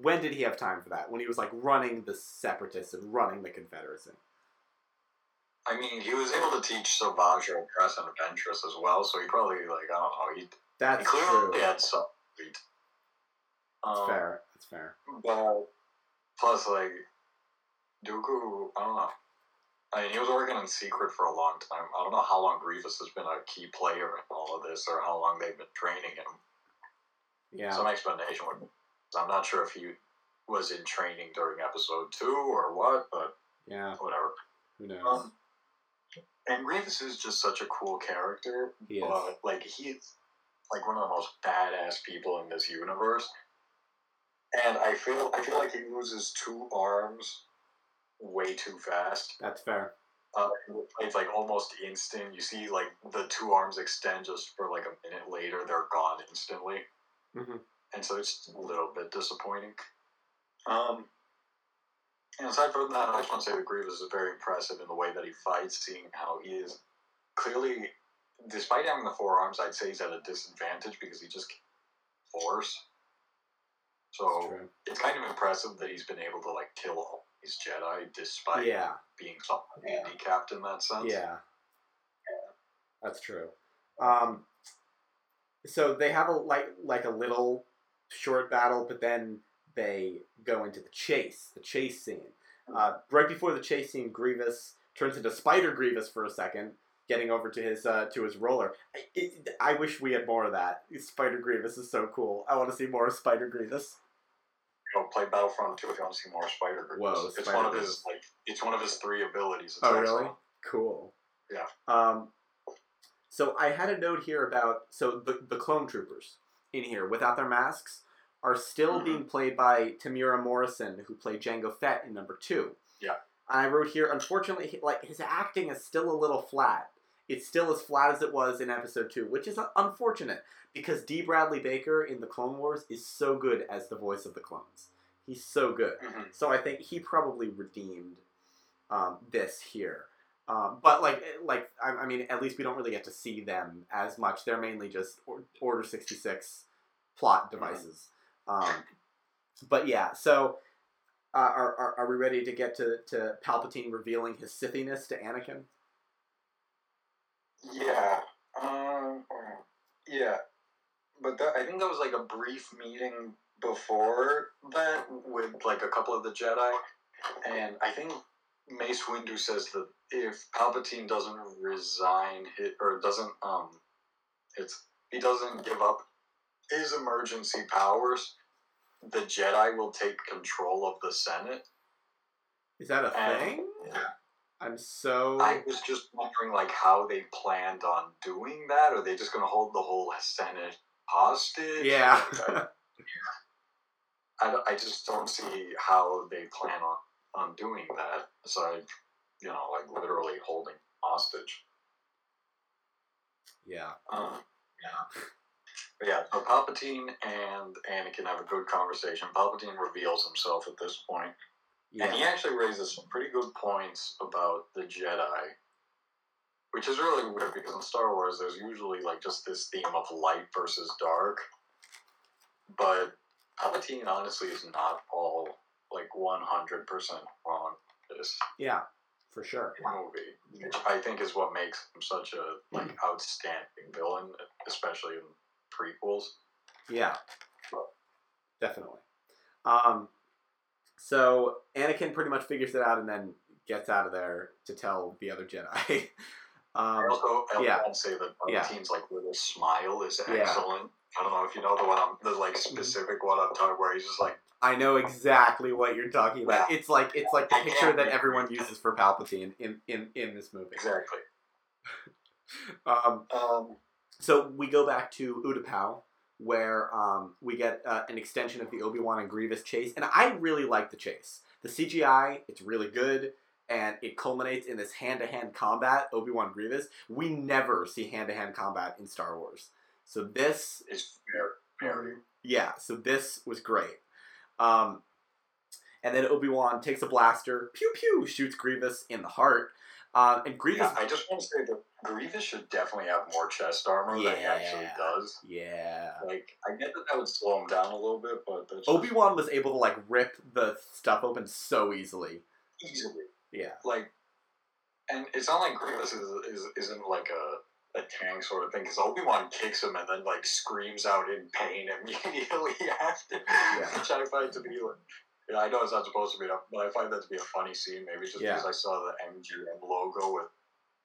When did he have time for that? When he was like running the Separatists and running the Confederacy? I mean, he was able to teach Savage Opress and Ventress as well, so he probably like I don't know. He, he That's clearly true. had some. That's Um, fair. That's fair. But plus, like Dooku, I don't know. I mean, he was working in secret for a long time. I don't know how long Grievous has been a key player in all of this, or how long they've been training him. Yeah. Some explanation would. I'm not sure if he was in training during episode two or what, but yeah. whatever. Who knows? Um, and Grievous is just such a cool character, he is. but like he's like one of the most badass people in this universe. And I feel I feel like he loses two arms way too fast. That's fair. Uh, it's like almost instant. You see like the two arms extend just for like a minute later, they're gone instantly. Mhm. And so it's a little bit disappointing. Um, and aside from that, I just want to say that Grievous is very impressive in the way that he fights, seeing how he is clearly, despite having the four arms, I'd say he's at a disadvantage because he just force. So it's kind of impressive that he's been able to like kill all these Jedi despite Yeah. being somewhat handicapped in that sense. Yeah. That's true. Um, so they have a like like a little short battle, but then they go into the chase, the chase scene. Uh, right before the chase scene, Grievous turns into Spider Grievous for a second, getting over to his uh, to his roller. I, it, I wish we had more of that. Spider Grievous is so cool. I want to see more of Spider Grievous. You know, play Battlefront 2 if you want to see more Spider Grievous. Whoa, it's Spider one of his like it's one of his three abilities. It's Oh, excellent. really? Cool. Yeah. Um, so I had a note here about so the the clone troopers in here without their masks are still Mhm. being played by Temuera Morrison, who played Jango Fett in number two. Yeah. And I wrote here, unfortunately, he- like his acting is still a little flat. It's still as flat as it was in episode two, which is unfortunate because D. Bradley Baker in the Clone Wars is so good as the voice of the clones. He's so good. Mhm. So I think he probably redeemed um, this here. Um, but like, eh, like I, I mean, at least we don't really get to see them as much. They're mainly just or, Order sixty six plot devices. Um, but yeah, so uh, are, are are we ready to get to to Palpatine revealing his Sithiness to Anakin? Yeah. Um. Yeah. But that, I think that was like a brief meeting before that with like a couple of the Jedi, and I think Mace Windu says that if Palpatine doesn't resign his, or doesn't um, it's he doesn't give up his emergency powers, the Jedi will take control of the Senate. Is that a And- thing? I'm so. I was just wondering, like, how they planned on doing that. Are they just going to hold the whole Senate hostage? yeah. I, don't- I just don't see how they plan on, on doing that. Aside, you know, like literally holding hostage. yeah. Um, yeah. But yeah, so Palpatine and Anakin have a good conversation. Palpatine reveals himself at this point. Yeah. And he actually raises some pretty good points about the Jedi, which is really weird because in Star Wars there's usually like just this theme of light versus dark. But Palpatine honestly is not all like 100% wrong this Yeah. For sure. movie, which I think is what makes him such a like outstanding villain, especially in prequels. Yeah, definitely. Um, so Anakin pretty much figures it out and then gets out of there to tell the other Jedi. I um, also I yeah. want to say that Yeah. Palpatine's like little smile is Yeah. excellent. I don't know if you know the one I'm the like Mm-hmm. specific one I'm talking where he's just like I know exactly what you're talking about. Yeah. It's like it's like the I picture that everyone uses for Palpatine in in in this movie. exactly. Um, Um, so we go back to Utapau, where um, we get uh, an extension of the Obi Wan and Grievous chase, and I really like the chase. The CGI, it's really good, and it culminates in this hand to hand combat. Obi Wan Grievous. We never see hand to hand combat in Star Wars, so this is very yeah, so this was great. Um, and then Obi Wan takes a blaster, pew pew, shoots Grievous in the heart. Uh, and Grievous, Yeah, I just want to say that Grievous should definitely have more chest armor than he actually does. yeah. Like, I get that that would slow him down a little bit, but Obi Wan was able to like rip the stuff open so easily. easily. Yeah, Like, and it's not like Grievous is, is, isn't like a, a tank sort of thing, because Obi Wan kicks him and then, like, screams out in pain immediately after. Yeah. Which I find to be, like, yeah, I know it's not supposed to be, but I find that to be a funny scene, maybe just Yeah. because I saw the MGM logo with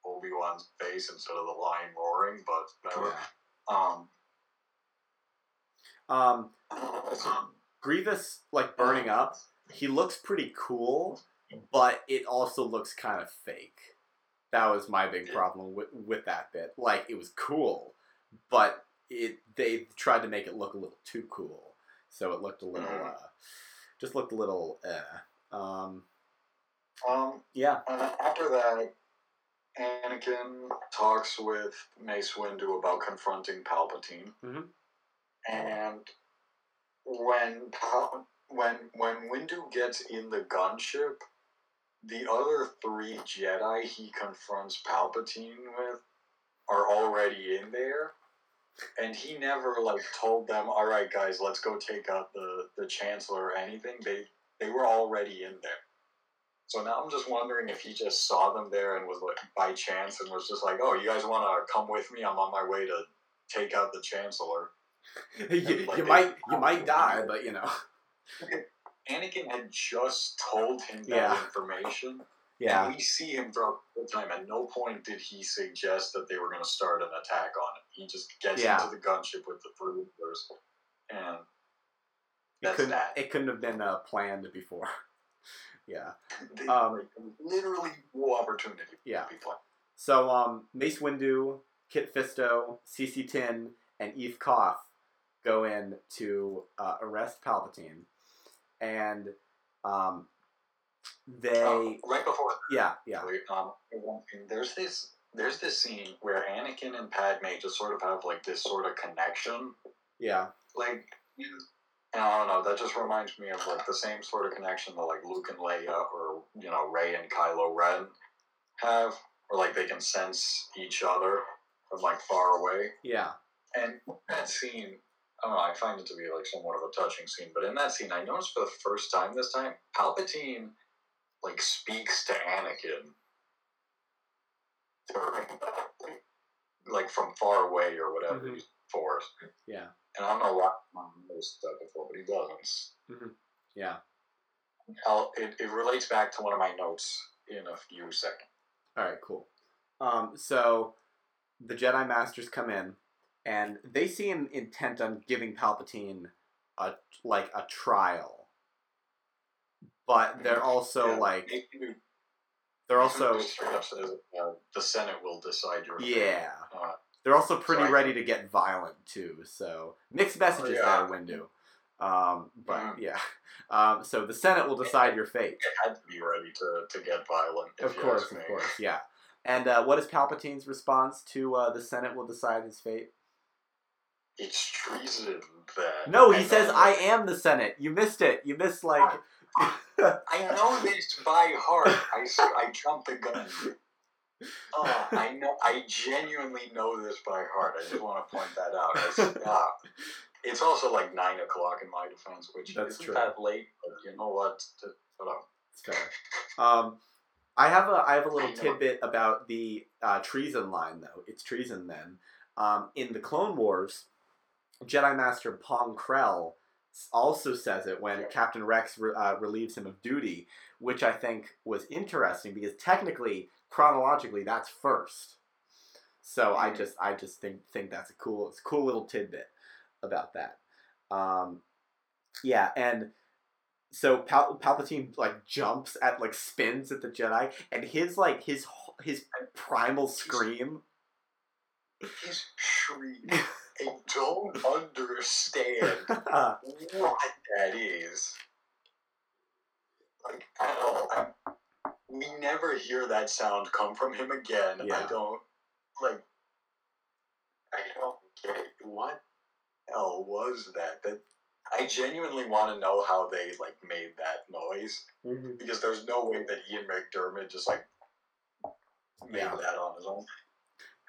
Obi Wan's face instead of the lion roaring, but whatever. Um, Um, Grievous like burning up. He looks pretty cool, but it also looks kind of fake. That was my big problem with with that bit. Like it was cool, but it they tried to make it look a little too cool, so it looked a little Mhm. uh, just looked a little uh. Um, um, yeah, And after that, Anakin talks with Mace Windu about confronting Palpatine. Mhm. And when Pal- when when Windu gets in the gunship, the other three Jedi he confronts Palpatine with are already in there. And he never like told them, "All right, guys, let's go take out the the Chancellor" or anything. They they were already in there. So now I'm just wondering if he just saw them there and was like by chance and was just like, "Oh, you guys want to come with me? I'm on my way to take out the Chancellor." you, Like you might you might die, but you know, Anakin had just told him that Yeah. information. yeah, And we see him throughout the time. At no point did he suggest that they were going to start an attack on him. He just gets Yeah. into the gunship with the troopers, and it couldn't that. it couldn't have been uh, planned before. yeah. They- um, literally no opportunity. Yeah. So um, Mace Windu, Kit Fisto, Saesee Tiin, and Eeth Koth go in to uh, arrest Palpatine, and um, they Um, right before yeah yeah um, there's this there's this scene where Anakin and Padme just sort of have like this sort of connection, yeah like. and I don't know. That just reminds me of like the same sort of connection that like Luke and Leia, or you know Rey and Kylo Ren, have, or like they can sense each other from like far away. yeah And that scene, I don't know. I find it to be like somewhat of a touching scene. But in that scene, I noticed for the first time this time, Palpatine like speaks to Anakin during like, from far away or whatever Mhm. he's force. yeah And I don't know why I noticed that before, but he doesn't. yeah. I'll, it, it relates back to one of my notes in a few seconds. All right, cool. Um, so the Jedi Masters come in, and they seem intent on giving Palpatine a like a trial, but they're also Yeah, like maybe- they're also says, uh, the Senate will decide your fate. yeah Uh, they're also pretty So I- ready to get violent too. So mixed messages yeah. there, Windu. Um, but Mhm. yeah, um, so the Senate will decide your fate. it had to be ready to, to get violent. If Of you course, of course, yeah. And uh, what is Palpatine's response to uh, the Senate will decide his fate? It's treason that. No, he says, "I am the Senate." You missed it. You missed like. I know this by heart. I, I jumped the gun. Oh, I know. I genuinely know this by heart. I just want to point that out. It's, uh, it's also like nine o'clock in my defense, which That's isn't true. that late. But you know what? Shut up. Fair. Um, I have a I have a little tidbit about the uh, treason line though. It's treason then. Um, in the Clone Wars, Jedi Master Pong Krell also says it when. Captain Rex re- uh, relieves him of duty, which I think was interesting because technically, chronologically, that's first. So I Mhm. just I just think think that's a cool it's a cool little tidbit about that. Um, yeah, and so Pal- Palpatine like jumps at like spins at the Jedi, and his like his his primal scream. his shriek. I don't understand what that is. Like, I don't. I, we never hear that sound come from him again. Yeah. I don't like. I don't get it. what hell was that. That I genuinely want to know how they like made that noise Mhm. because there's no way that Ian McDiarmid just like made Yeah. that on his own.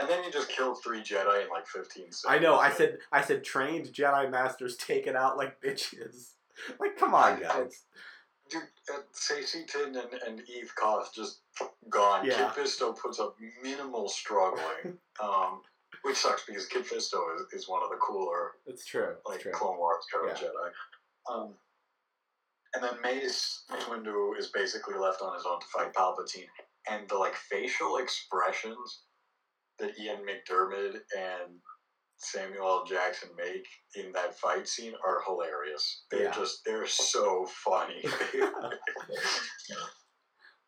And then you just killed three Jedi in like 15 seconds. I know. I said. I said trained Jedi masters taken out like bitches. Like, come on, guys. Dude, uh, Saesee Tiin and, and Eeth Koth just gone. Yeah. Kit Fisto puts up minimal struggling, um, which sucks because Kit Fisto is, is one of the cooler It's true. It's like true. Clone Wars kind Yeah. Jedi. Um, and then Mace Mace Windu is basically left on his own to fight Palpatine, and the like facial expressions that Ian McDiarmid and Samuel L. Jackson make in that fight scene are hilarious. They're Yeah. just they're so funny.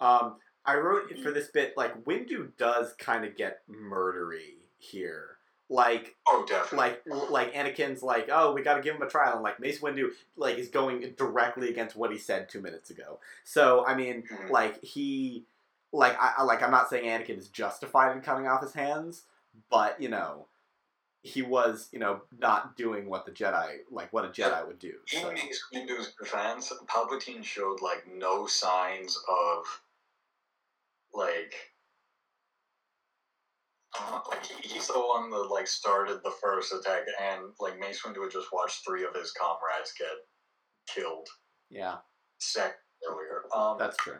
Um, I wrote for this bit like Windu does kind of get murdery here. Like, oh, definitely. like, like Anakin's like, oh, we got to give him a trial, and like Mace Windu like is going directly against what he said two minutes ago. So I mean, Mhm. like he, like I I- like I'm not saying Anakin is justified in cutting off his hands, but you know, he was you know not doing what the Jedi like what a Jedi would do. So. In Mace Windu's defense, Palpatine showed like no signs of like uh, like he's the one that like started the first attack, and like Mace Windu had just watched three of his comrades get killed Yeah, sec earlier. Um, that's true.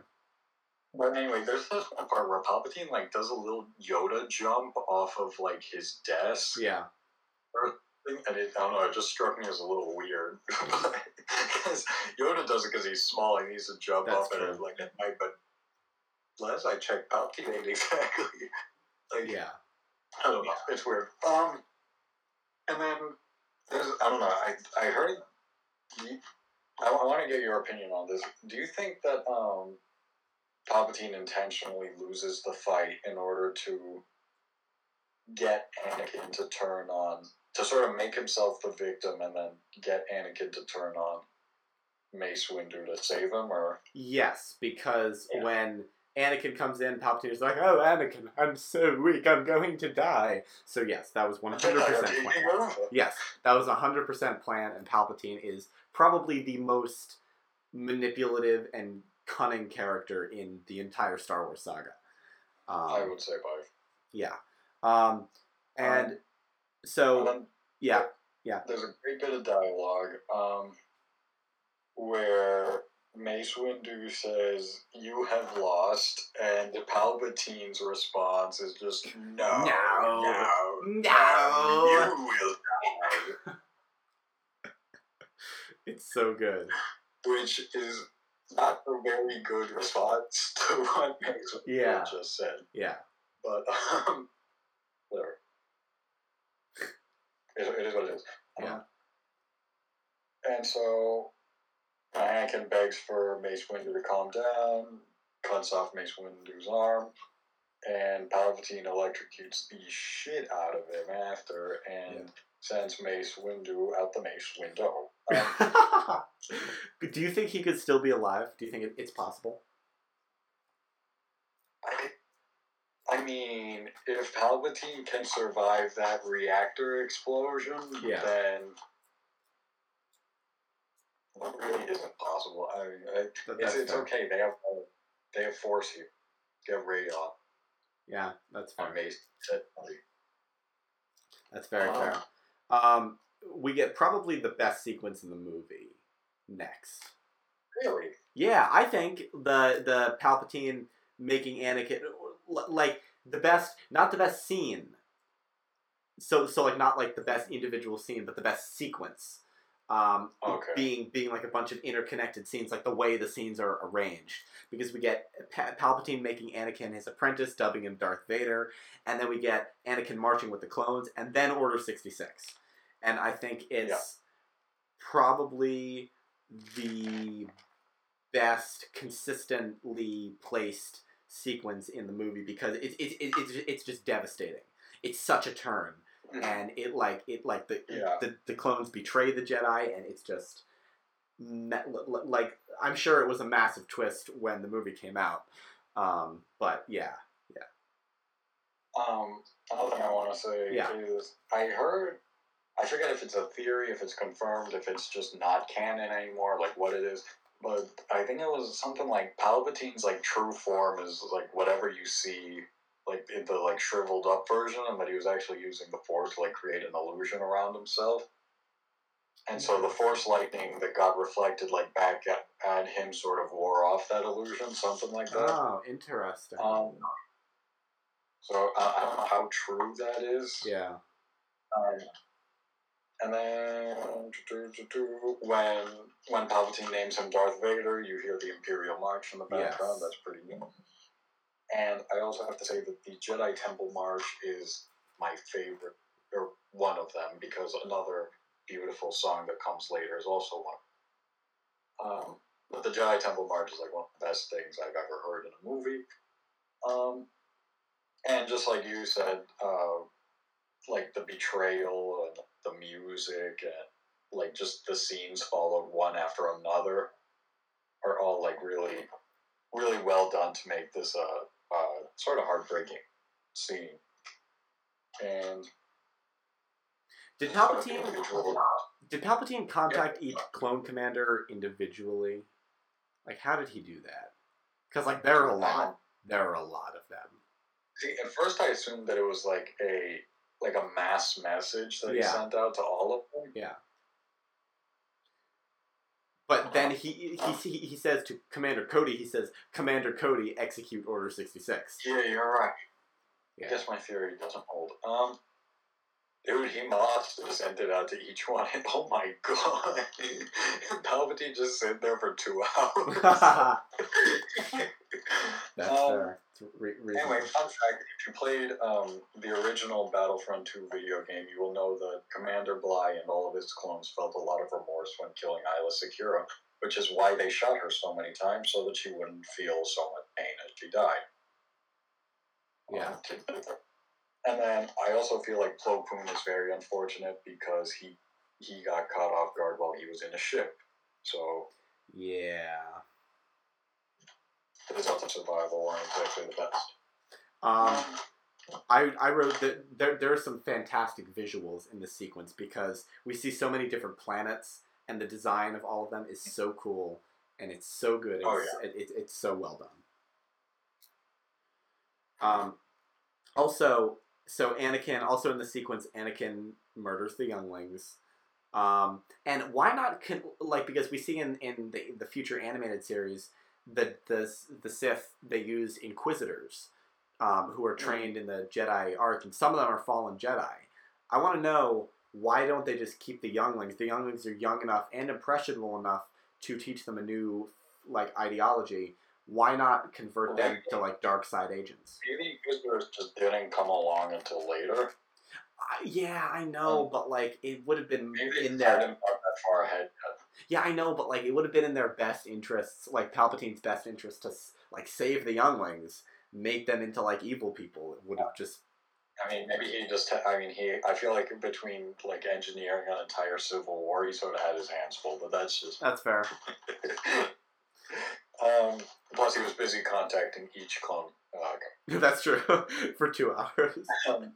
But anyway, there's this one part where Palpatine like does a little Yoda jump off of like his desk. Yeah, thing, and it, I don't know, it just struck me as a little weird. Because Yoda does it because he's small, he needs to jump That's at it like at night, but last I checked, Palpatine ain't exactly. Like, yeah, I don't know, it's weird. Um, and then, there's, I don't know, I, I heard, you, I, I want to get your opinion on this. Do you think that um, Palpatine intentionally loses the fight in order to get Anakin to turn on, to sort of make himself the victim and then get Anakin to turn on Mace Windu to save him? Or yes, because Yeah. when Anakin comes in, Palpatine is like, "Oh, Anakin, I'm so weak, I'm going to die." So yes, that was one hundred percent plan. Yes, that was hundred percent plan and Palpatine is probably the most manipulative and cunning character in the entire Star Wars saga. I Um, would say both. yeah, um, and And so then yeah, there's a great bit of dialogue um, where Mace Windu says, "You have lost," and Palpatine's response is just, "No, No. no, No. you will die," it's so good. which is not a very good response to what Mace Windu Yeah. just said. Yeah, But um, whatever. It, it is what it is. Yeah. Um, and so Anakin begs for Mace Windu to calm down, cuts off Mace Windu's arm, and Palpatine electrocutes the shit out of him after and Yeah. sends Mace Windu out the Mace window. Um, Do you think he could still be alive? Do you think it, it's possible? I, I mean, if Palpatine can survive that reactor explosion, Yeah. then what really isn't possible. I mean, I, it's, it's okay. They have uh, they have force here. They have radon Yeah, that's fair. on base. technically. That's very Um, fair. Um, we get probably the best sequence in the movie next. Really? Yeah, I think the the Palpatine making Anakin like the best, not the best scene. So so like not like the best individual scene, but the best sequence. Um, Okay. Being being like a bunch of interconnected scenes, like the way the scenes are arranged, because we get pa- Palpatine making Anakin his apprentice, dubbing him Darth Vader, and then we get Anakin marching with the clones, and then Order sixty six, and I think it's Yeah. probably the best consistently placed sequence in the movie because it's it's it's it's just devastating. It's such a turn, Mhm. and it like it like the Yeah. the, the clones betray the Jedi, and it's just me- l- l- like I'm sure it was a massive twist when the movie came out. Um, but yeah, Um, another thing I want to say Yeah. is I heard I forget if it's a theory, if it's confirmed, if it's just not canon anymore, like what it is. But I think it was something like Palpatine's like true form is like whatever you see, like in the like shriveled up version, and that he was actually using the Force to like create an illusion around himself. And so the Force lightning that got reflected like back at, at him sort of wore off that illusion, something like that. Oh, interesting. Um, so uh, I don't know how true that is. yeah. Um, and then when when Palpatine names him Darth Vader, you hear the Imperial March in the background. Yes. That's pretty neat. And I also have to say that the Jedi Temple March is my favorite, or one of them, because another beautiful song that comes later is also one. Um, but the Jedi Temple March is like one of the best things I've ever heard in a movie. Um, and just like you said, uh, like the betrayal and the music and like just the scenes followed one after another are all like really really well done to make this a uh, sort of heartbreaking scene and Did Palpatine did Palpatine contact each clone commander individually? Like, how did he do that? Because like there are a lot. There are a lot of them. See, at first I assumed that it was like a like a mass message that he sent out to all of them. Yeah. But then he, he he he says to Commander Cody, he says, "Commander Cody, execute Order 66." Yeah, you're right. Yeah. I guess my theory doesn't hold. Um, dude, he must have sent it out to each one. And oh my god, Palpatine just sat there for two hours. That's Um, fair. Re- Anyway, fun fact: if you played um, the original Battlefront 2 video game, you will know that Commander Bly and all of his clones felt a lot of remorse when killing Aayla Secura, which is why they shot her so many times so that she wouldn't feel so much pain as she died. Yeah. And then I also feel like Plo Koon is very unfortunate because he he got caught off guard while he was in a ship. So Yeah. His odds of survival weren't exactly the best. Um, I I wrote that there there are some fantastic visuals in this sequence because we see so many different planets and the design of all of them is so cool and it's so good. It's, Oh, it, it, it's so well done. Um, also, so Anakin also in the sequence, Anakin murders the younglings. Um, and why not con- like because we see in, in the, the future animated series that the the Sith they use Inquisitors um, who are trained in the Jedi art, and some of them are fallen Jedi. I want to know why don't they just keep the younglings? The younglings are young enough and impressionable enough to teach them a new like ideology. Why not convert them to like dark side agents? Maybe Inquisitors just didn't come along until later. I, yeah, I know, but like it would have been Maybe they in their that far ahead. Yeah, I know, but like it would have been in their best interests, like Palpatine's best interest to like save the younglings, make them into like evil people. It would have just I mean, maybe he just. I mean, he. I feel like between like engineering an entire civil war, he sort of had his hands full. But that's just. that's fair. um. Plus, he was busy contacting each clone. Uh, that's true for two hours. um,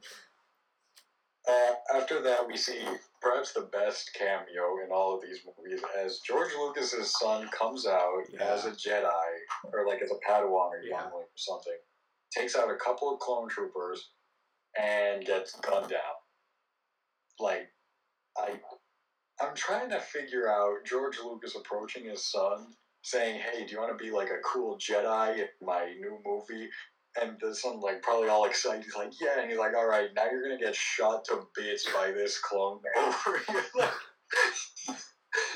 uh, after that, we see perhaps the best cameo in all of these movies as George Lucas's son comes out Yeah. as a Jedi or like as a Padawan or Yeah. or something, takes out a couple of clone troopers, and gets gunned down. Like, I, I'm trying to figure out George Lucas approaching his son, saying, "Hey, do you want to be like a cool Jedi in my new movie?" And the son, like, probably all excited. He's like, "Yeah," and he's like, "All right, now you're gonna get shot to bits by this clone over here." Like,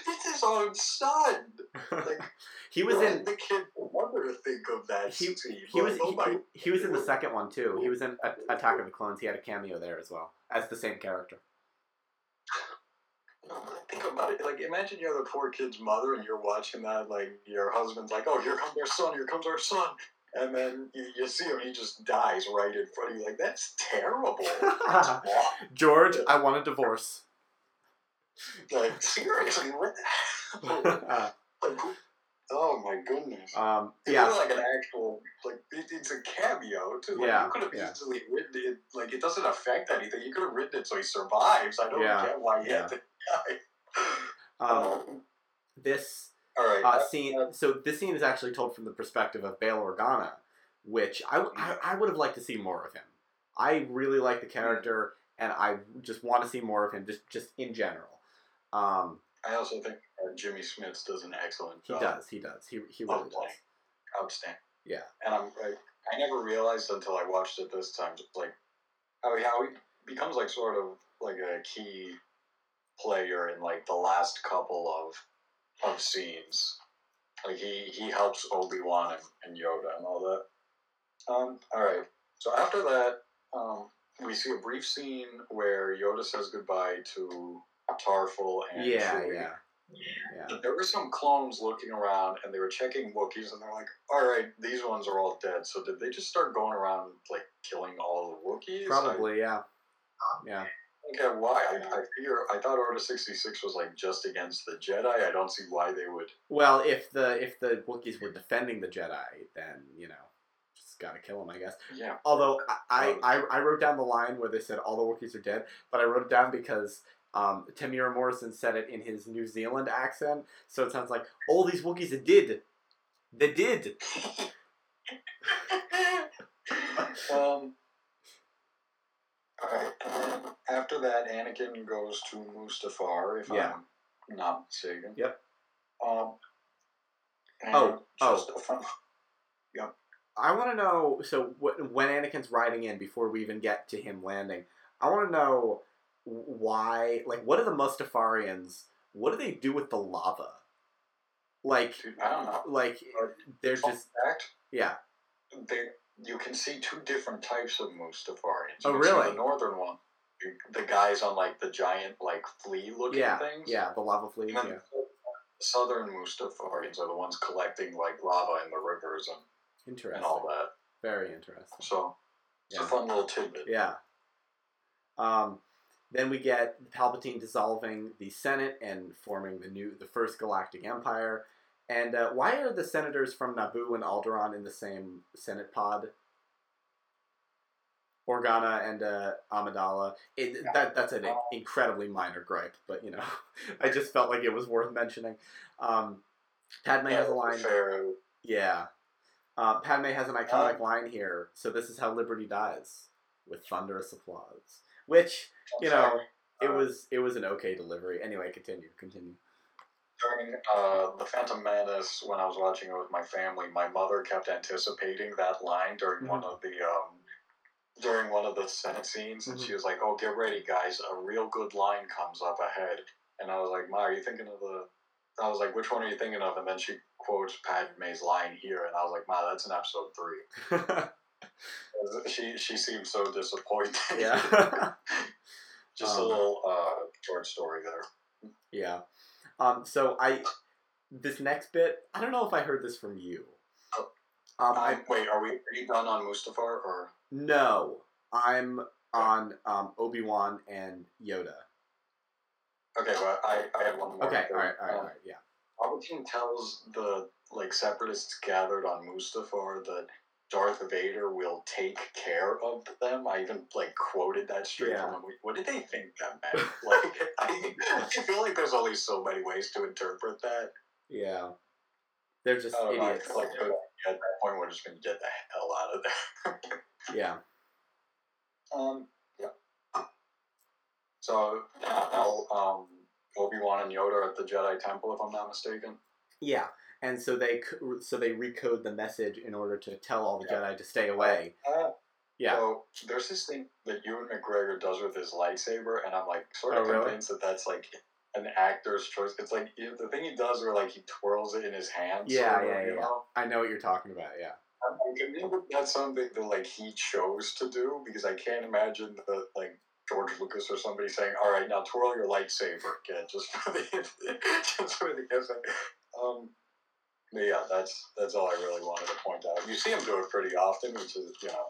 it's his own son. Like, he was in the kid. Wonder to think of that he, he was oh he, he, he was in the second one too. He was in A- Attack of the Clones. He had a cameo there as well as the same character. Think about it. Like, imagine you're the poor kid's mother and you're watching that. Like, your husband's like, "Oh, here comes our son. Here comes our son," and then you, you see him. He just dies right in front of you. Like, that's terrible. George, I want a divorce. like, seriously, what? Uh, like, Oh my goodness. Um, It's yeah, like an actual, like it, it's a cameo too. Like, Yeah, you could have yeah. easily written it. Like it doesn't affect anything. You could have written it so he survives. I don't Yeah, get why he yeah. had to die. um, this all right. uh, uh, scene. So this scene is actually told from the perspective of Bail Organa, which I, I, I would have liked to see more of him. I really like the character, and I just want to see more of him, just just in general. Um, I also think uh, Jimmy Smits does an excellent he job. does, he does, he he really does. Outstanding. Yeah. And I'm I, I never realized until I watched it this time, just like how he how he becomes like sort of like a key player in like the last couple of of scenes. Like he he helps Obi Wan and, and Yoda and all that. Um. All right. So after that, um, we see a brief scene where Yoda says goodbye to Tarfful and Yeah, Chewie. yeah, yeah. There were some clones looking around and they were checking Wookiees and they're like, all right, these ones are all dead. So did they just start going around like killing all the Wookiees? Probably, yeah, yeah. Get why. I, I figure I thought Order 66 was like just against the Jedi. I don't see why they would. Well, if the if the Wookiees were defending the Jedi, then you know, just gotta kill them, I guess. Yeah. Although I, I, I, I wrote down the line where they said all the Wookiees are dead, but I wrote it down because um, Temuera Morrison said it in his New Zealand accent, so it sounds like all these Wookiees are dead. They did. um. Alright, and then after that, Anakin goes to Mustafar, if Yeah. I'm not mistaken. Yep. Um. and Oh, oh. just a fun- I want to know. So wh- when Anakin's riding in, before we even get to him landing, I want to know why. Like, what are the Mustafarians? What do they do with the lava? Like, Dude, I don't know. like they're Fun just fact, yeah. they, you can see two different types of Mustafarians. Oh, You really? the northern one, the- guys on like the giant like flea looking Yeah, things. yeah, the lava fleas. And Yeah, the southern Mustafarians are the ones collecting like lava in the rivers and, interesting. and all that. Very interesting. So it's Yeah. a fun little tidbit. Yeah. Um, then we get Palpatine dissolving the Senate and forming the new, the first Galactic Empire. And uh, why are the senators from Naboo and Alderaan in the same Senate pod? Organa and uh, Amidala. It, that that's an incredibly minor gripe, but you know, I just felt like it was worth mentioning. Um, Padme has a line. Fair. Yeah. Uh, Padme has an iconic line here. So this is how liberty dies, with thunderous applause. Which you know, it Uh, was it was an okay delivery. Anyway, continue, continue. During uh, the Phantom Menace, when I was watching it with my family, my mother kept anticipating that line during one Mm-hmm. of the um, during one of the Senate scenes, and Mm-hmm. she was like, "Oh, get ready, guys! A real good line comes up ahead." And I was like, "Ma, are you thinking of the?" I was like, "Which one are you thinking of?" And then she quotes Padme's line here, and I was like, "Ma, that's in episode three. She she seemed so disappointed. yeah, Just a Um, little uh, short story there. yeah. Um, so I this next bit, I don't know if I heard this from you. Um, I Um, wait, are we are you done on Mustafar or? no, I'm on um, Obi Wan and Yoda. Okay, well, I, I have one more. Okay, all right, all right, all Um, right, yeah. Palpatine tells the like separatists gathered on Mustafar that Darth Vader will take care of them. I even like quoted that straight Yeah. from him. What did they think that meant? like, I, I feel like there's only so many ways to interpret that. Yeah. They're just I don't know. I idiots. feel like at that point we're just gonna get the hell out of there. Yeah. Um, yeah. So now, um, Obi Wan and Yoda are at the Jedi Temple, if I'm not mistaken. Yeah. And so they so they recode the message in order to tell all the Yeah. Jedi to stay away. Uh, Yeah. So there's this thing that Ewan McGregor does with his lightsaber, and I'm like sort of Oh, really? convinced that that's like an actor's choice. It's like you know, the thing he does where like he twirls it in his hand. Yeah, sort of, yeah, you yeah. know? I know what you're talking about. Yeah. I'm I'm that's something that like he chose to do because I can't imagine the like George Lucas or somebody saying, "All right, now twirl your lightsaber, kid, just for the just for the gift." Um, yeah, that's that's all I really wanted to point out. You see him do it pretty often, which is you know,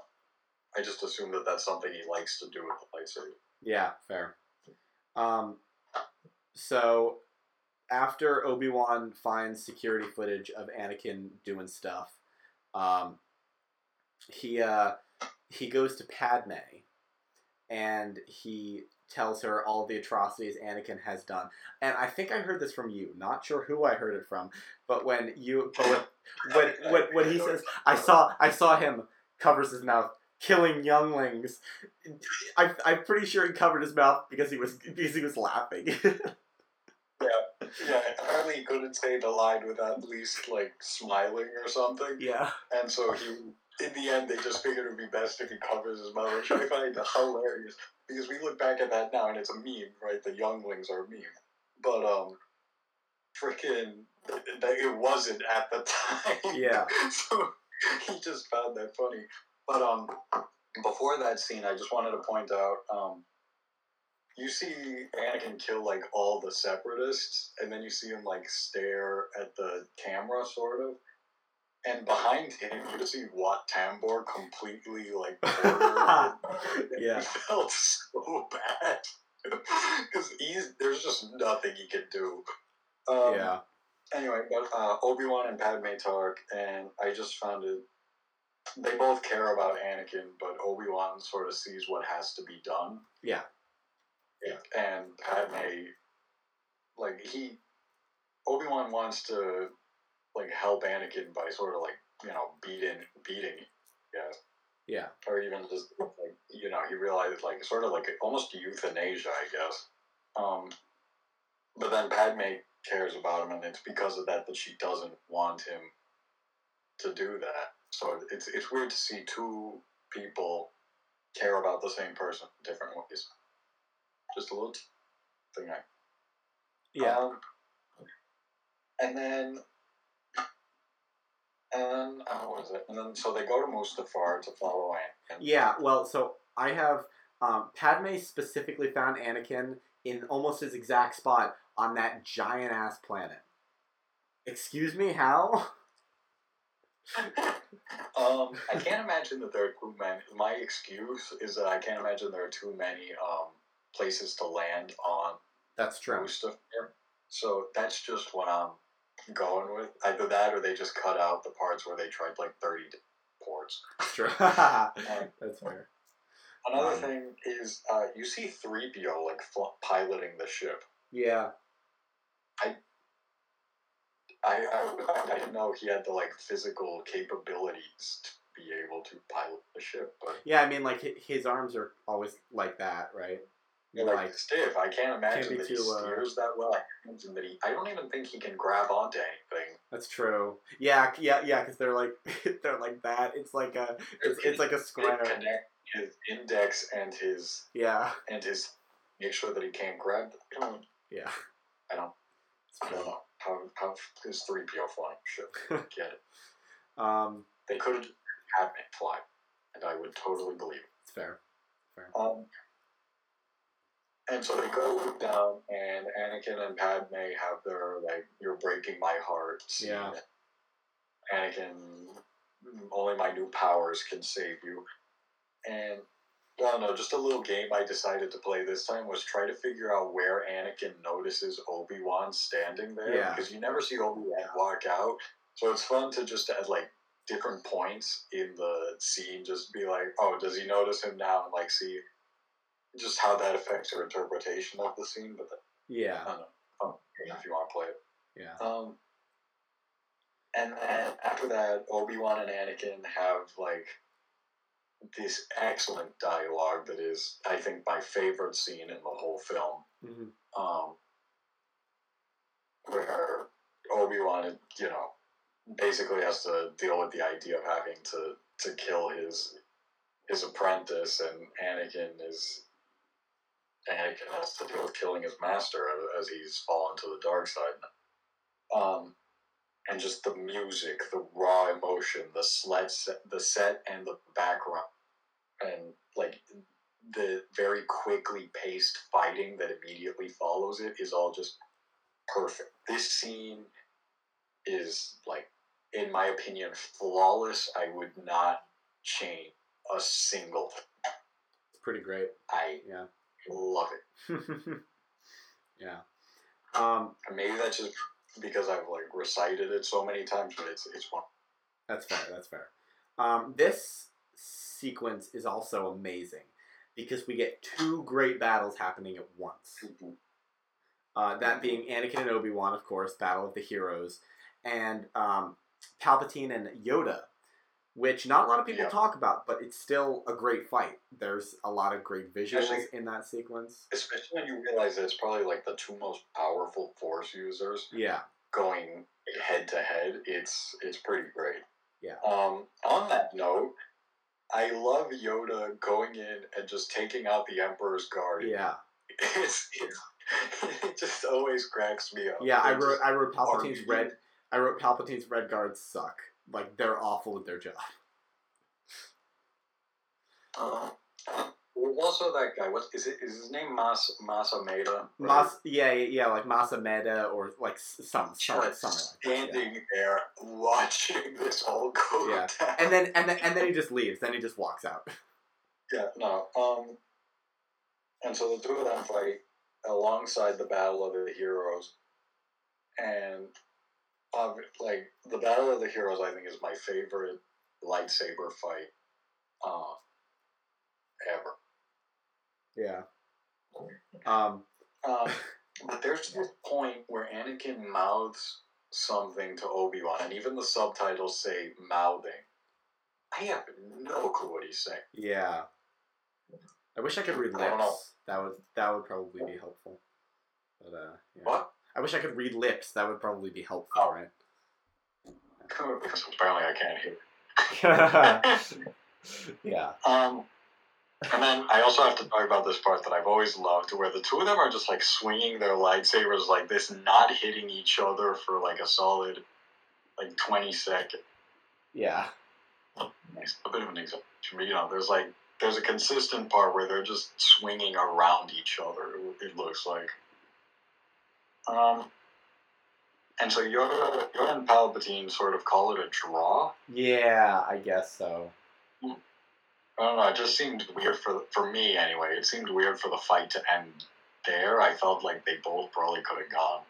I just assume that that's something he likes to do with the lightsaber. Yeah. Fair. Um. So after Obi Wan finds security footage of Anakin doing stuff, um, he uh, he goes to Padme, and he tells her all the atrocities Anakin has done. And I think I heard this from you. Not sure who I heard it from, but when you but when when when, when he says I saw I saw him covers his mouth killing younglings. I I'm pretty sure he covered his mouth because he was because he was laughing. Yeah, yeah. apparently he couldn't say the line without at least like smiling or something. yeah. And so he, in the end, they just figured it would be best if he covers his mouth, which I find hilarious because we look back at that now and it's a meme, right? The younglings are a meme, but um, freaking, it wasn't at the time. Yeah. so he just found that funny. But um, before that scene, I just wanted to point out um, you see Anakin kill like all the separatists, and then you see him like stare at the camera, sort of. And behind him, you just see Wat Tambor completely like. Yeah. It felt so bad because he's there's just nothing he can do. Um, yeah. Anyway, but uh, Obi Wan and Padme talk, and I just found it. They both care about Anakin, but Obi Wan sort of sees what has to be done. Yeah. Yeah, and Padme, like he, Obi Wan wants to, like help Anakin by sort of like you know beating beating, yeah, Yeah. or even just like you know he realized like sort of like almost euthanasia, I guess. Um, but then Padme cares about him, and it's because of that that she doesn't want him to do that. So it's it's weird to see two people care about the same person different ways. Just a little thing I Yeah. um, and then, and uh, what is it? And then so they go to Mustafar to follow Anakin. Yeah, well, so I have um, Padme specifically found Anakin in almost his exact spot on that giant ass planet. Excuse me, how? um, I can't imagine that there are too many. My excuse is that I can't imagine there are too many um, places to land on That's true. Mustafar. So that's just what I'm going with. Either that, or they just cut out the parts where they tried like thirty ports. True. That's fair. Another Um, thing is, uh, you see three PO like fl- piloting the ship. Yeah. I, I I didn't know he had the like physical capabilities to be able to pilot the ship, but Yeah, I mean, like his arms are always like that, right? You're Like, like, stiff. I can't imagine be that he too, uh, steers that well. I imagine that he. I don't even think he can grab onto anything. that's true. Yeah, yeah, yeah, because they're like they're like that. It's like a it's, it's like a square. connect his index and his Yeah, and his make sure that he can't grab. I don't. yeah. I don't. It's I don't know how how is three PO flying ship. Get it. Um, They could have had me fly, and I would totally believe it. it's fair. Um, and so they go down, and Anakin and Padme have their like "You're breaking my heart" scene. Yeah. Anakin, only my new powers can save you, and I don't know. Just a little game I decided to play this time was try to figure out where Anakin notices Obi Wan standing there Yeah. because you never see Obi Wan walk out. So it's fun to just at like different points in the scene just be like, oh, does he notice him now? And like see just how that affects your interpretation of the scene. But Yeah, I don't know. If you want to play it. yeah. Um, and then after that, Obi Wan and Anakin have like this excellent dialogue that is, I think, my favorite scene in the whole film. hmm Um, where Obi Wan, you know, basically has to deal with the idea of having to to kill his his apprentice, and Anakin is Anakin has to deal with killing his master as he's fallen to the dark side. Um, and just the music, the raw emotion, the set, the set, and the background, and like the very quickly paced fighting that immediately follows it is all just perfect. This scene is like, in my opinion, flawless. I would not change a single. thing. It's pretty great. I Yeah. Love it. yeah. Um, And maybe that's just because I've like recited it so many times, but it's it's one. That's fair. That's fair. Um, this sequence is also amazing because we get two great battles happening at once. Uh, that being Anakin and Obi Wan, of course, Battle of the Heroes, and um, Palpatine and Yoda, which not a lot of people Yeah. talk about, but it's still a great fight. There's a lot of great visuals Actually- in that sequence. Especially when you realize that it's probably like the two most powerful Force users Yeah, going head to head. It's it's pretty great. Yeah. Um. On that note, I love Yoda going in and just taking out the Emperor's guard. yeah, It's, it's it just always cracks me up. yeah. I wrote I wrote Palpatine's red. I wrote Palpatine's red guards suck. Like they're awful at their job. Uh, also that guy. What is it? Is his name Mas Masameda? Mas, yeah, yeah, yeah, like Masameda or like some, some, Just something like that. yeah. standing there watching this all go Yeah. down. And then and then and then he just leaves. Then he just walks out. Yeah, no. Um, and so the two of them fight alongside the Battle of the Heroes, and uh, like the Battle of the Heroes, I think is my favorite lightsaber fight, uh, ever. Yeah. Um. Um, but there's this point where Anakin mouths something to Obi Wan, and even the subtitles say mouthing. I have no clue what he's saying. Yeah. I wish I could read I don't know. lips. That would that would probably be helpful. But uh. Yeah. What? I wish I could read lips. That would probably be helpful, Oh. right? Because apparently I can't hear. yeah. Um, and then I also have to talk about this part that I've always loved, where the two of them are just like swinging their lightsabers like this, not hitting each other for like a solid like twenty seconds. Yeah. Nice, a bit of an but you know, there's like there's a consistent part where they're just swinging around each other. It looks like. Um, and so Yoda, Yoda and Palpatine sort of call it a draw. Yeah, I guess so. I don't know. It just seemed weird for for me anyway. It seemed weird for the fight to end there. I felt like they both probably could have gone.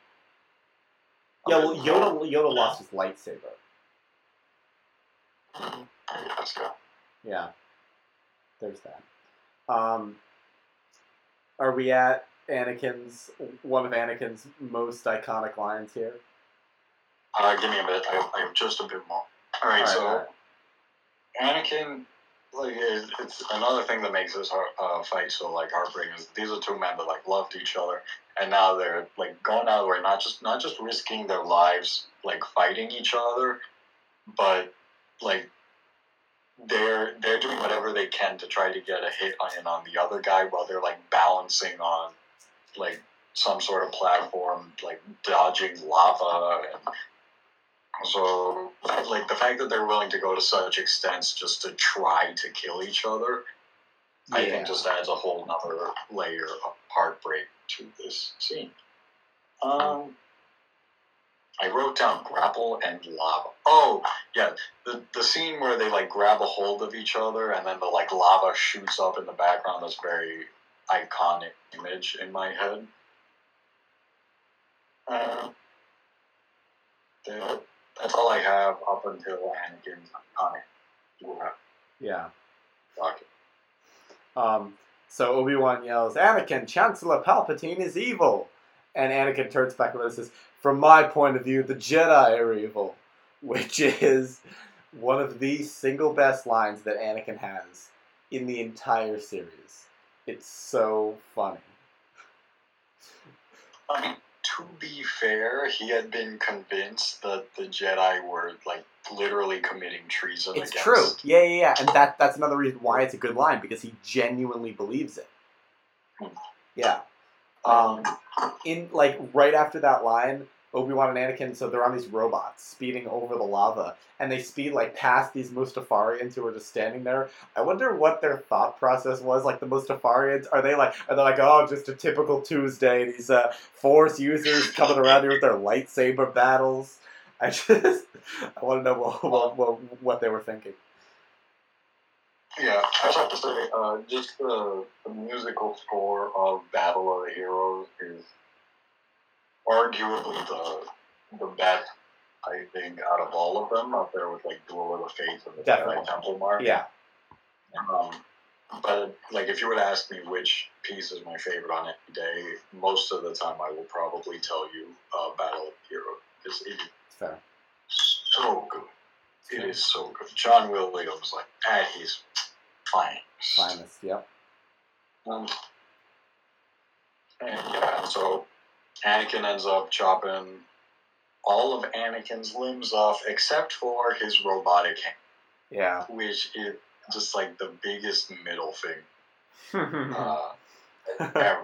Yeah, well, Yoda Yoda lost his lightsaber. Let's go. Yeah. There's that. Um, are we at Anakin's one of Anakin's most iconic lines here? Uh, give me a bit. I, I have just a bit more. All right. All right, so all right. Anakin, like, it, it's another thing that makes this heart, uh, fight so like heartbreaking. Is these are two men that like loved each other, and now they're like going out of the way, not just not just risking their lives like fighting each other, but like they're they're doing whatever they can to try to get a hit on on the other guy while they're like balancing on like some sort of platform, like dodging lava and so like the fact that they're willing to go to such extents just to try to kill each other, I think just adds a whole nother layer of heartbreak to this scene. Um I wrote down grapple and lava. Oh, yeah, the the scene where they like grab a hold of each other and then the like lava shoots up in the background. That's very iconic image in my head. Uh, that- that's all I have up until Anakin's iconic. Yeah. Rocket. Um, so Obi Wan yells, "Anakin, Chancellor Palpatine is evil," and Anakin turns back around and says, "From my point of view, the Jedi are evil," which is one of the single best lines that Anakin has in the entire series. It's so funny. I mean, to be fair, he had been convinced that the Jedi were like literally committing treason It's against. true. Yeah, yeah, yeah. And that that's another reason why it's a good line because he genuinely believes it. Yeah. Um, in like right after that line, Obi Wan and Anakin, so they're on these robots speeding over the lava, and they speed like past these Mustafarians who are just standing there. I wonder what their thought process was. Like the Mustafarians, are they like are they like oh just a typical Tuesday? These uh, Force users coming around here with their lightsaber battles. I just I want to know what, what, what, what they were thinking. Yeah, I have to say, uh, just the, the musical score of Battle of the Heroes is arguably the the best, I think, out of all of them, up there with like Duel of the Fates and the Definitely. Jedi Temple Mark. Yeah. Um, but like, if you were to ask me which piece is my favorite on any day, most of the time I will probably tell you uh, Battle of Hero. It's, Fair. so good. It is so good. John Williams, like at his finest. Finest. Yep. Um, and yeah, so Anakin ends up chopping all of Anakin's limbs off except for his robotic hand, Yeah. which is just like the biggest middle finger uh,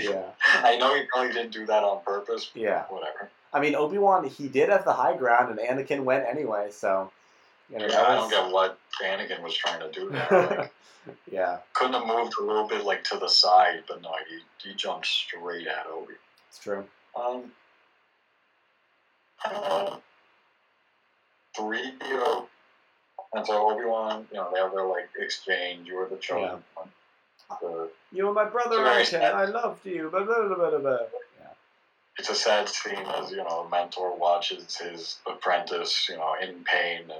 yeah. I know he probably didn't do that on purpose. but Yeah. Whatever. I mean, Obi Wan, he did have the high ground, and Anakin went anyway. So, you know, Yeah, that I don't was- get what Anakin was trying to do there. Like, yeah, couldn't have moved a little bit like to the side, but no, he, he jumped straight at Obi. It's true. Um, three PO. And so Obi Wan, you know, they have their like exchange. You were the chosen Yeah. one. The, You were my brother, It's very Anakin. I loved you. Blah, blah, blah, blah, blah. Yeah. it's a sad scene as you know, a mentor watches his apprentice, you know, in pain,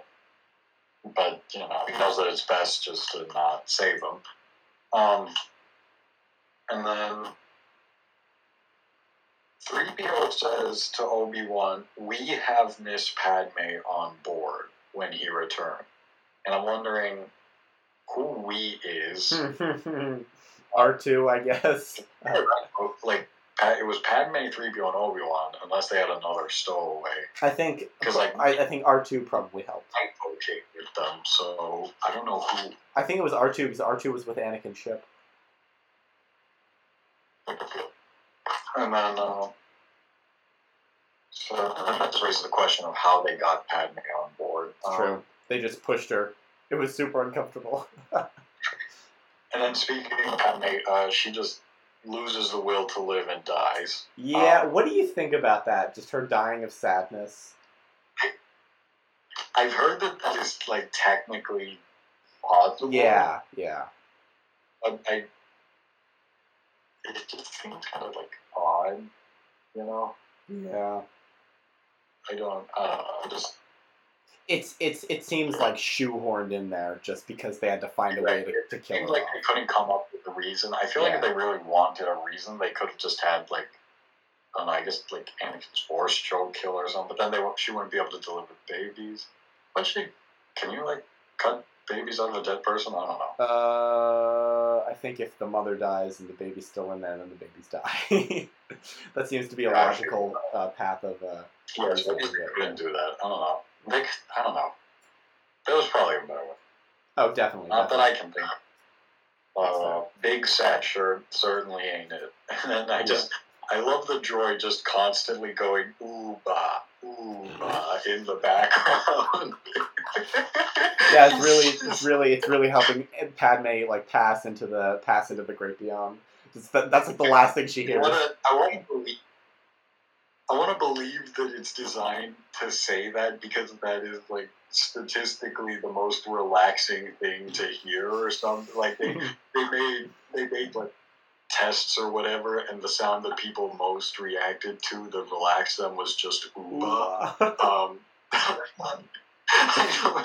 but you know, he knows that it's best just to not save him. Um, and then. 3PO says to Obi Wan, We have Miss Padme on board when he returns. And I'm wondering who we is. R two, I guess. Like, it was Padme, 3PO, and Obi Wan, unless they had another stowaway. I think 'Cause, like- I, I think R two probably helped. I okay with them, so I don't know who. I think it was R two because R two was with Anakin's ship. And then, uh, so that raises the question of how they got Padme on board. Um, true. They just pushed her. It was super uncomfortable. And then speaking of Padme, uh, she just loses the will to live and dies. Yeah, Um, what do you think about that? Just her dying of sadness. I've heard that that is like technically possible. Yeah, yeah. but I. It just seems kind of like odd, you know. Yeah. I don't. I don't know. I just It's it's it seems like shoehorned in there just because they had to find a way to, to kill her like off. they couldn't come up with a reason. I feel like if they really wanted a reason, they could have just had like. I don't know. I guess like Anakin's force choke kill or something. But then they she wouldn't be able to deliver babies. But she can you like cut babies out of a dead person? I don't know. Uh, I think if the mother dies and the baby's still in there, then the babies die. that seems to be a Yeah, logical uh, path of. Uh, Yeah, they couldn't do that. I don't know. They, I don't know. There was probably a better way. oh, definitely. Not that. I can think. of. Uh, big sad shirt certainly ain't it. And I just, I love the droid just constantly going ooh bah, ooh bah in the background. Yeah, it's really, it's really, it's really helping Padme like pass into the pass into the great beyond. It's the, that's like the last thing she I hears. wanna, I want to believe. I want to believe that it's designed to say that because that is like statistically the most relaxing thing to hear or something. Like they, they made they made like tests or whatever, and the sound that people most reacted to that relaxed them was just ooba. Um, I,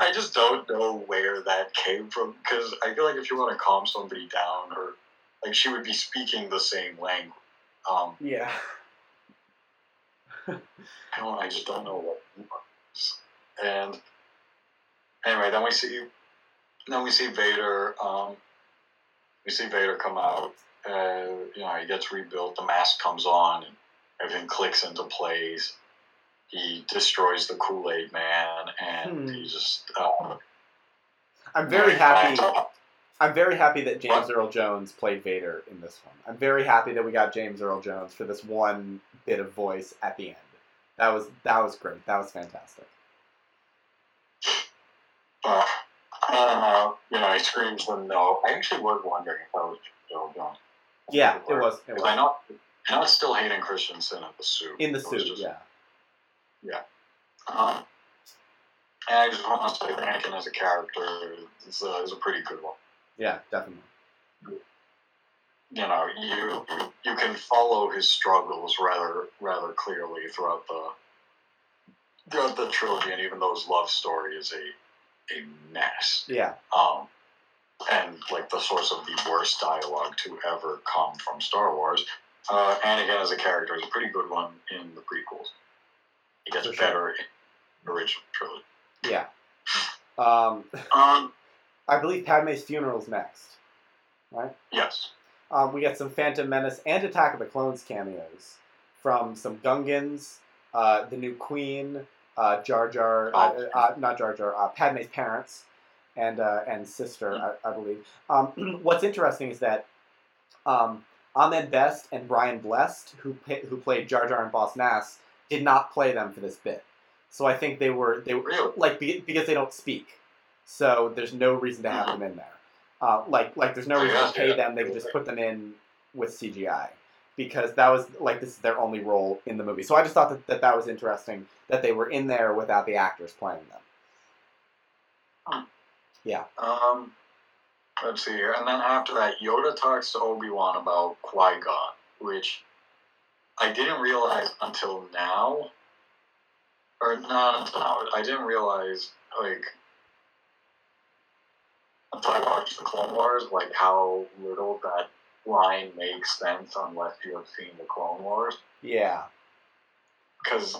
I just don't know where that came from because I feel like if you want to calm somebody down, or like she would be speaking the same language. Um, yeah. I don't. I just don't know what. And anyway, then we see, then we see Vader. Um, we see Vader come out. Uh, you know, he gets rebuilt. The mask comes on, and everything clicks into place. He destroys the Kool Aid Man, and Hmm. he just. Uh, I'm very happy. I'm very happy that James Earl Jones played Vader in this one. I'm very happy that we got James Earl Jones for this one bit of voice at the end. That was that was great. That was fantastic. uh, uh, you know, he screams the no. I actually was wondering if that was Joe Jones. Yeah, it was. It I was. know, I know it's still Hayden Christensen in the suit. In the suit, just- yeah. Um, and I just want to say that Anakin as a character is a, is a pretty good one. Yeah, definitely. you know you you can follow his struggles rather rather clearly throughout the throughout the trilogy, and even though his love story is a a mess, Yeah. um, and like the source of the worst dialogue to ever come from Star Wars. Uh, Anakin as a character is a pretty good one in the prequels. He gets For sure. better in original trilogy. Yeah. Um, Um, I believe Padme's funeral's next. Right. yes. Um, we get some Phantom Menace and Attack of the Clones cameos from some Gungans, uh, the new Queen, uh, Jar Jar, uh, Oh. uh, not Jar Jar, uh, Padme's parents, and uh, and sister, I, I believe. Um, what's interesting is that um, Ahmed Best and Brian Blessed, who who played Jar Jar and Boss Nass, did not play them for this bit. So I think they were they were Really? like because they don't speak, so there's no reason to have them in there. Uh, like like there's no reason to pay them. They could just put them in with CGI because that was like this is their only role in the movie. So I just thought that that, that was interesting that they were in there without the actors playing them. Yeah. Um, let's see here. And then after that, Yoda talks to Obi Wan about Qui Gon, which I didn't realize until now. Or not until now. I didn't realize, like, until I watched the Clone Wars, like, how little that line makes sense unless you have seen the Clone Wars. Yeah, because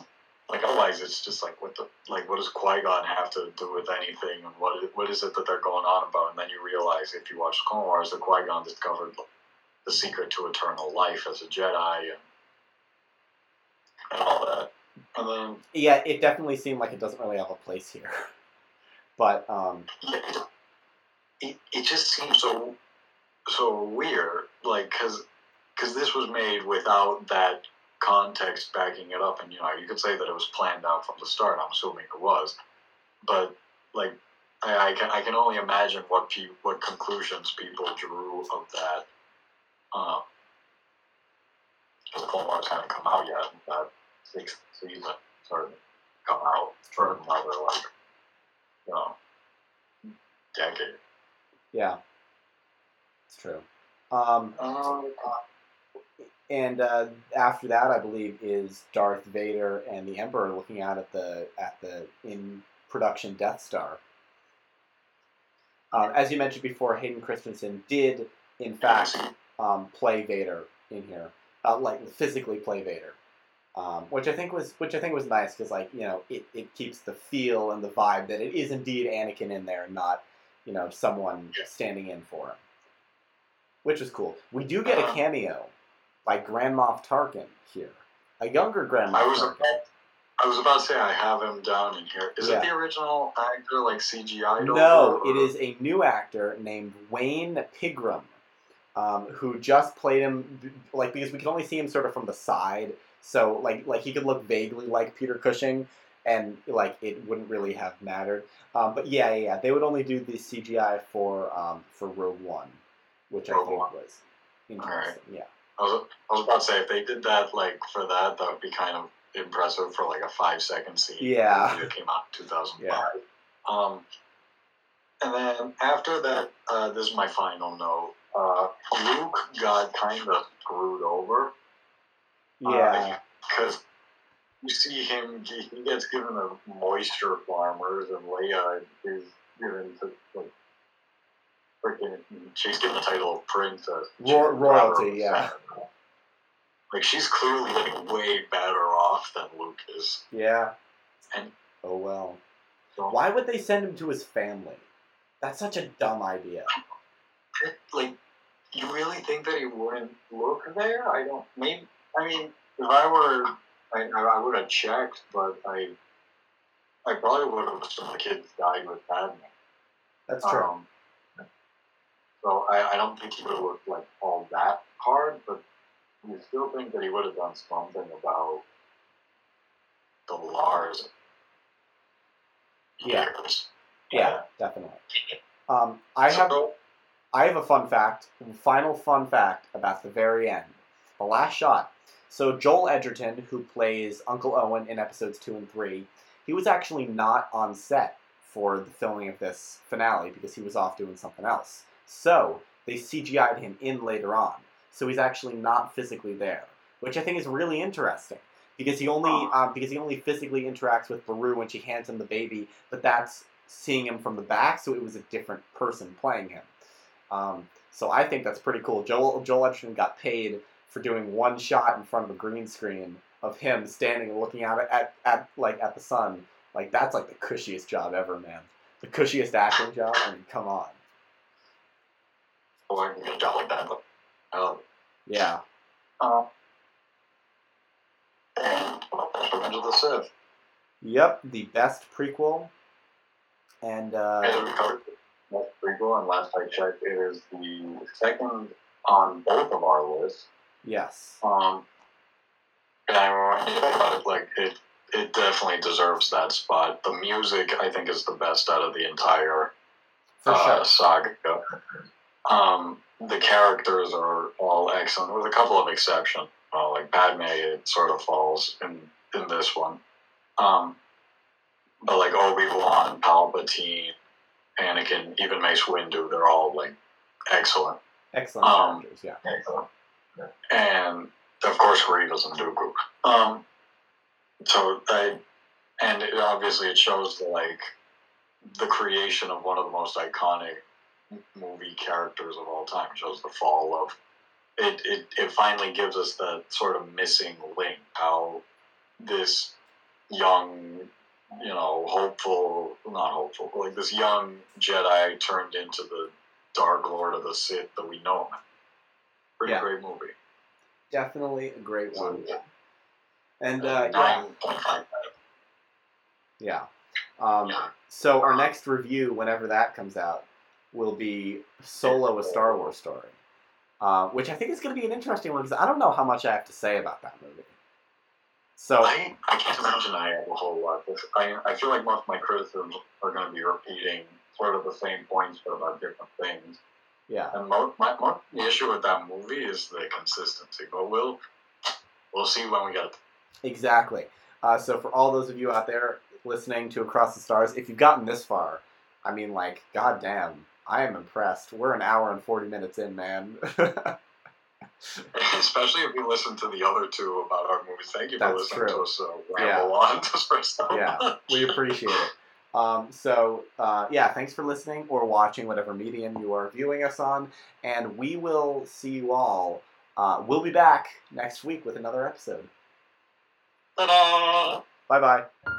like otherwise it's just like what the like what does Qui Gon have to do with anything and what is, what is it that they're going on about and then you realize if you watch The Clone Wars that Qui Gon discovered the secret to eternal life as a Jedi and and all that. And then yeah. It definitely seemed like it doesn't really have a place here, but um, yeah, it, it, just seems so so weird like because because this was made without that context backing it up. And you know you could say that it was planned out from the start i'm assuming it was. But like i, I can i can only imagine what pe- what conclusions people drew of that um the Clone Wars hadn't come out yet that sixth season started to come out for another like you know decade yeah, it's true. Um, um, and uh, after that, I believe is Darth Vader and the Emperor looking out at the at the in production Death Star. Um, as you mentioned before, Hayden Christensen did in fact um, play Vader in here, uh, like physically play Vader, um, which I think was which I think was nice because like you know it, it keeps the feel and the vibe that it is indeed Anakin in there, and not you know someone standing in for him, which was cool. We do get a Uh-huh. cameo by Grand Moff Tarkin here, a younger Grand Moff I was Tarkin. about, I was about to say I have him down in here. Is Yeah. it the original actor like CGI? No, it is a new actor named Wayne Pygram, um, who just played him. Like because we could only see him sort of from the side, so like like he could look vaguely like Peter Cushing, and like it wouldn't really have mattered. Um, but yeah, yeah, yeah, they would only do the CGI for um, for Rogue One, which I think One. was interesting. Yeah, I was, I was about to say if they did that like for that, that would be kind of impressive for like a five second scene. Yeah. It came out in two thousand five. Um, and then after that, uh, this is my final note. Uh, Luke got kind of screwed over. yeah, because you see him, he, gets given the moisture farmers, and Leia is given to like freaking. She's given the title of princess. Ro- royalty, yeah. Like she's clearly like way better off than Luke is. yeah. And- oh well. So, Why would they send him to his family? That's such a dumb idea. like, you really think that he wouldn't look there? I don't. Maybe. I mean, if I were, I, I would have checked, but I, I probably would have the kids died with Padme. That's true. Um, so I, I don't think he would have looked like all that hard, but you still think that he would have done something about the Lars. Yeah. years. Yeah, definitely. Um, I have So, I have a fun fact, final fun fact about the very end, the last shot. So Joel Edgerton, who plays Uncle Owen in episodes two and three, he was actually not on set for the filming of this finale because he was off doing something else. So they CGI'd him in later on. so he's actually not physically there, which I think is really interesting because he only um, because he only physically interacts with Beru when she hands him the baby, but that's seeing him from the back, so it was a different person playing him. Um, so I think that's pretty cool. Joel Joel Edgerton got paid for doing one shot in front of a green screen of him standing and looking out at, at like at the sun. Like that's like the cushiest job ever, man. The cushiest acting job. I mean, come on. Well, I can get a job like that, um, Yeah. uh, and Revenge of the Sith. Yep. The best prequel. And uh, Covered prequel, and last I checked, it is the second on both of our lists. yes. Um, and I when you think about it, like it, it definitely deserves that spot. The music, I think, is the best out of the entire uh, sure. saga. Um, the characters are all excellent, with a couple of exceptions. Uh, like Padme, it sort of falls in in this one. Um, but like Obi Wan, Palpatine, Anakin, even Mace Windu, they're all like excellent. Excellent um, characters. Yeah. Excellent. And of course, Grievous and Dooku. Um, so I, and it, obviously it shows the like the creation of one of the most iconic movie characters of all time. It shows the fall of it. It it finally gives us that sort of missing link. How this young, you know, hopeful, not hopeful, like this young Jedi turned into the Dark Lord of the Sith that we know him. Pretty Yeah. great movie. Definitely a great So, one. And uh, yeah, nine point five. yeah. Um, so our next review, whenever that comes out, will be Solo: A Star Wars Story, uh, which I think is going to be an interesting one because I don't know how much I have to say about that movie. So I, I can't imagine I have a whole lot. I, I feel like most of my criticisms are going to be repeating sort of the same points but about different things. yeah, And mo- my, mo- the issue with that movie is the consistency. But we'll we'll see when we get. exactly. Uh, so for all those of you out there listening to Across the Stars, if you've gotten this far, I mean, like, goddamn, I am impressed. We're an hour and forty minutes in, man. Especially if you listen to the other two about our movies. Thank you for listening true. to us uh, ramble on just for so Yeah. much. we appreciate it. Um, so uh, yeah, thanks for listening or watching whatever medium you are viewing us on, and we will see you all. Uh, we'll be back next week with another episode. Ta-da! Bye bye.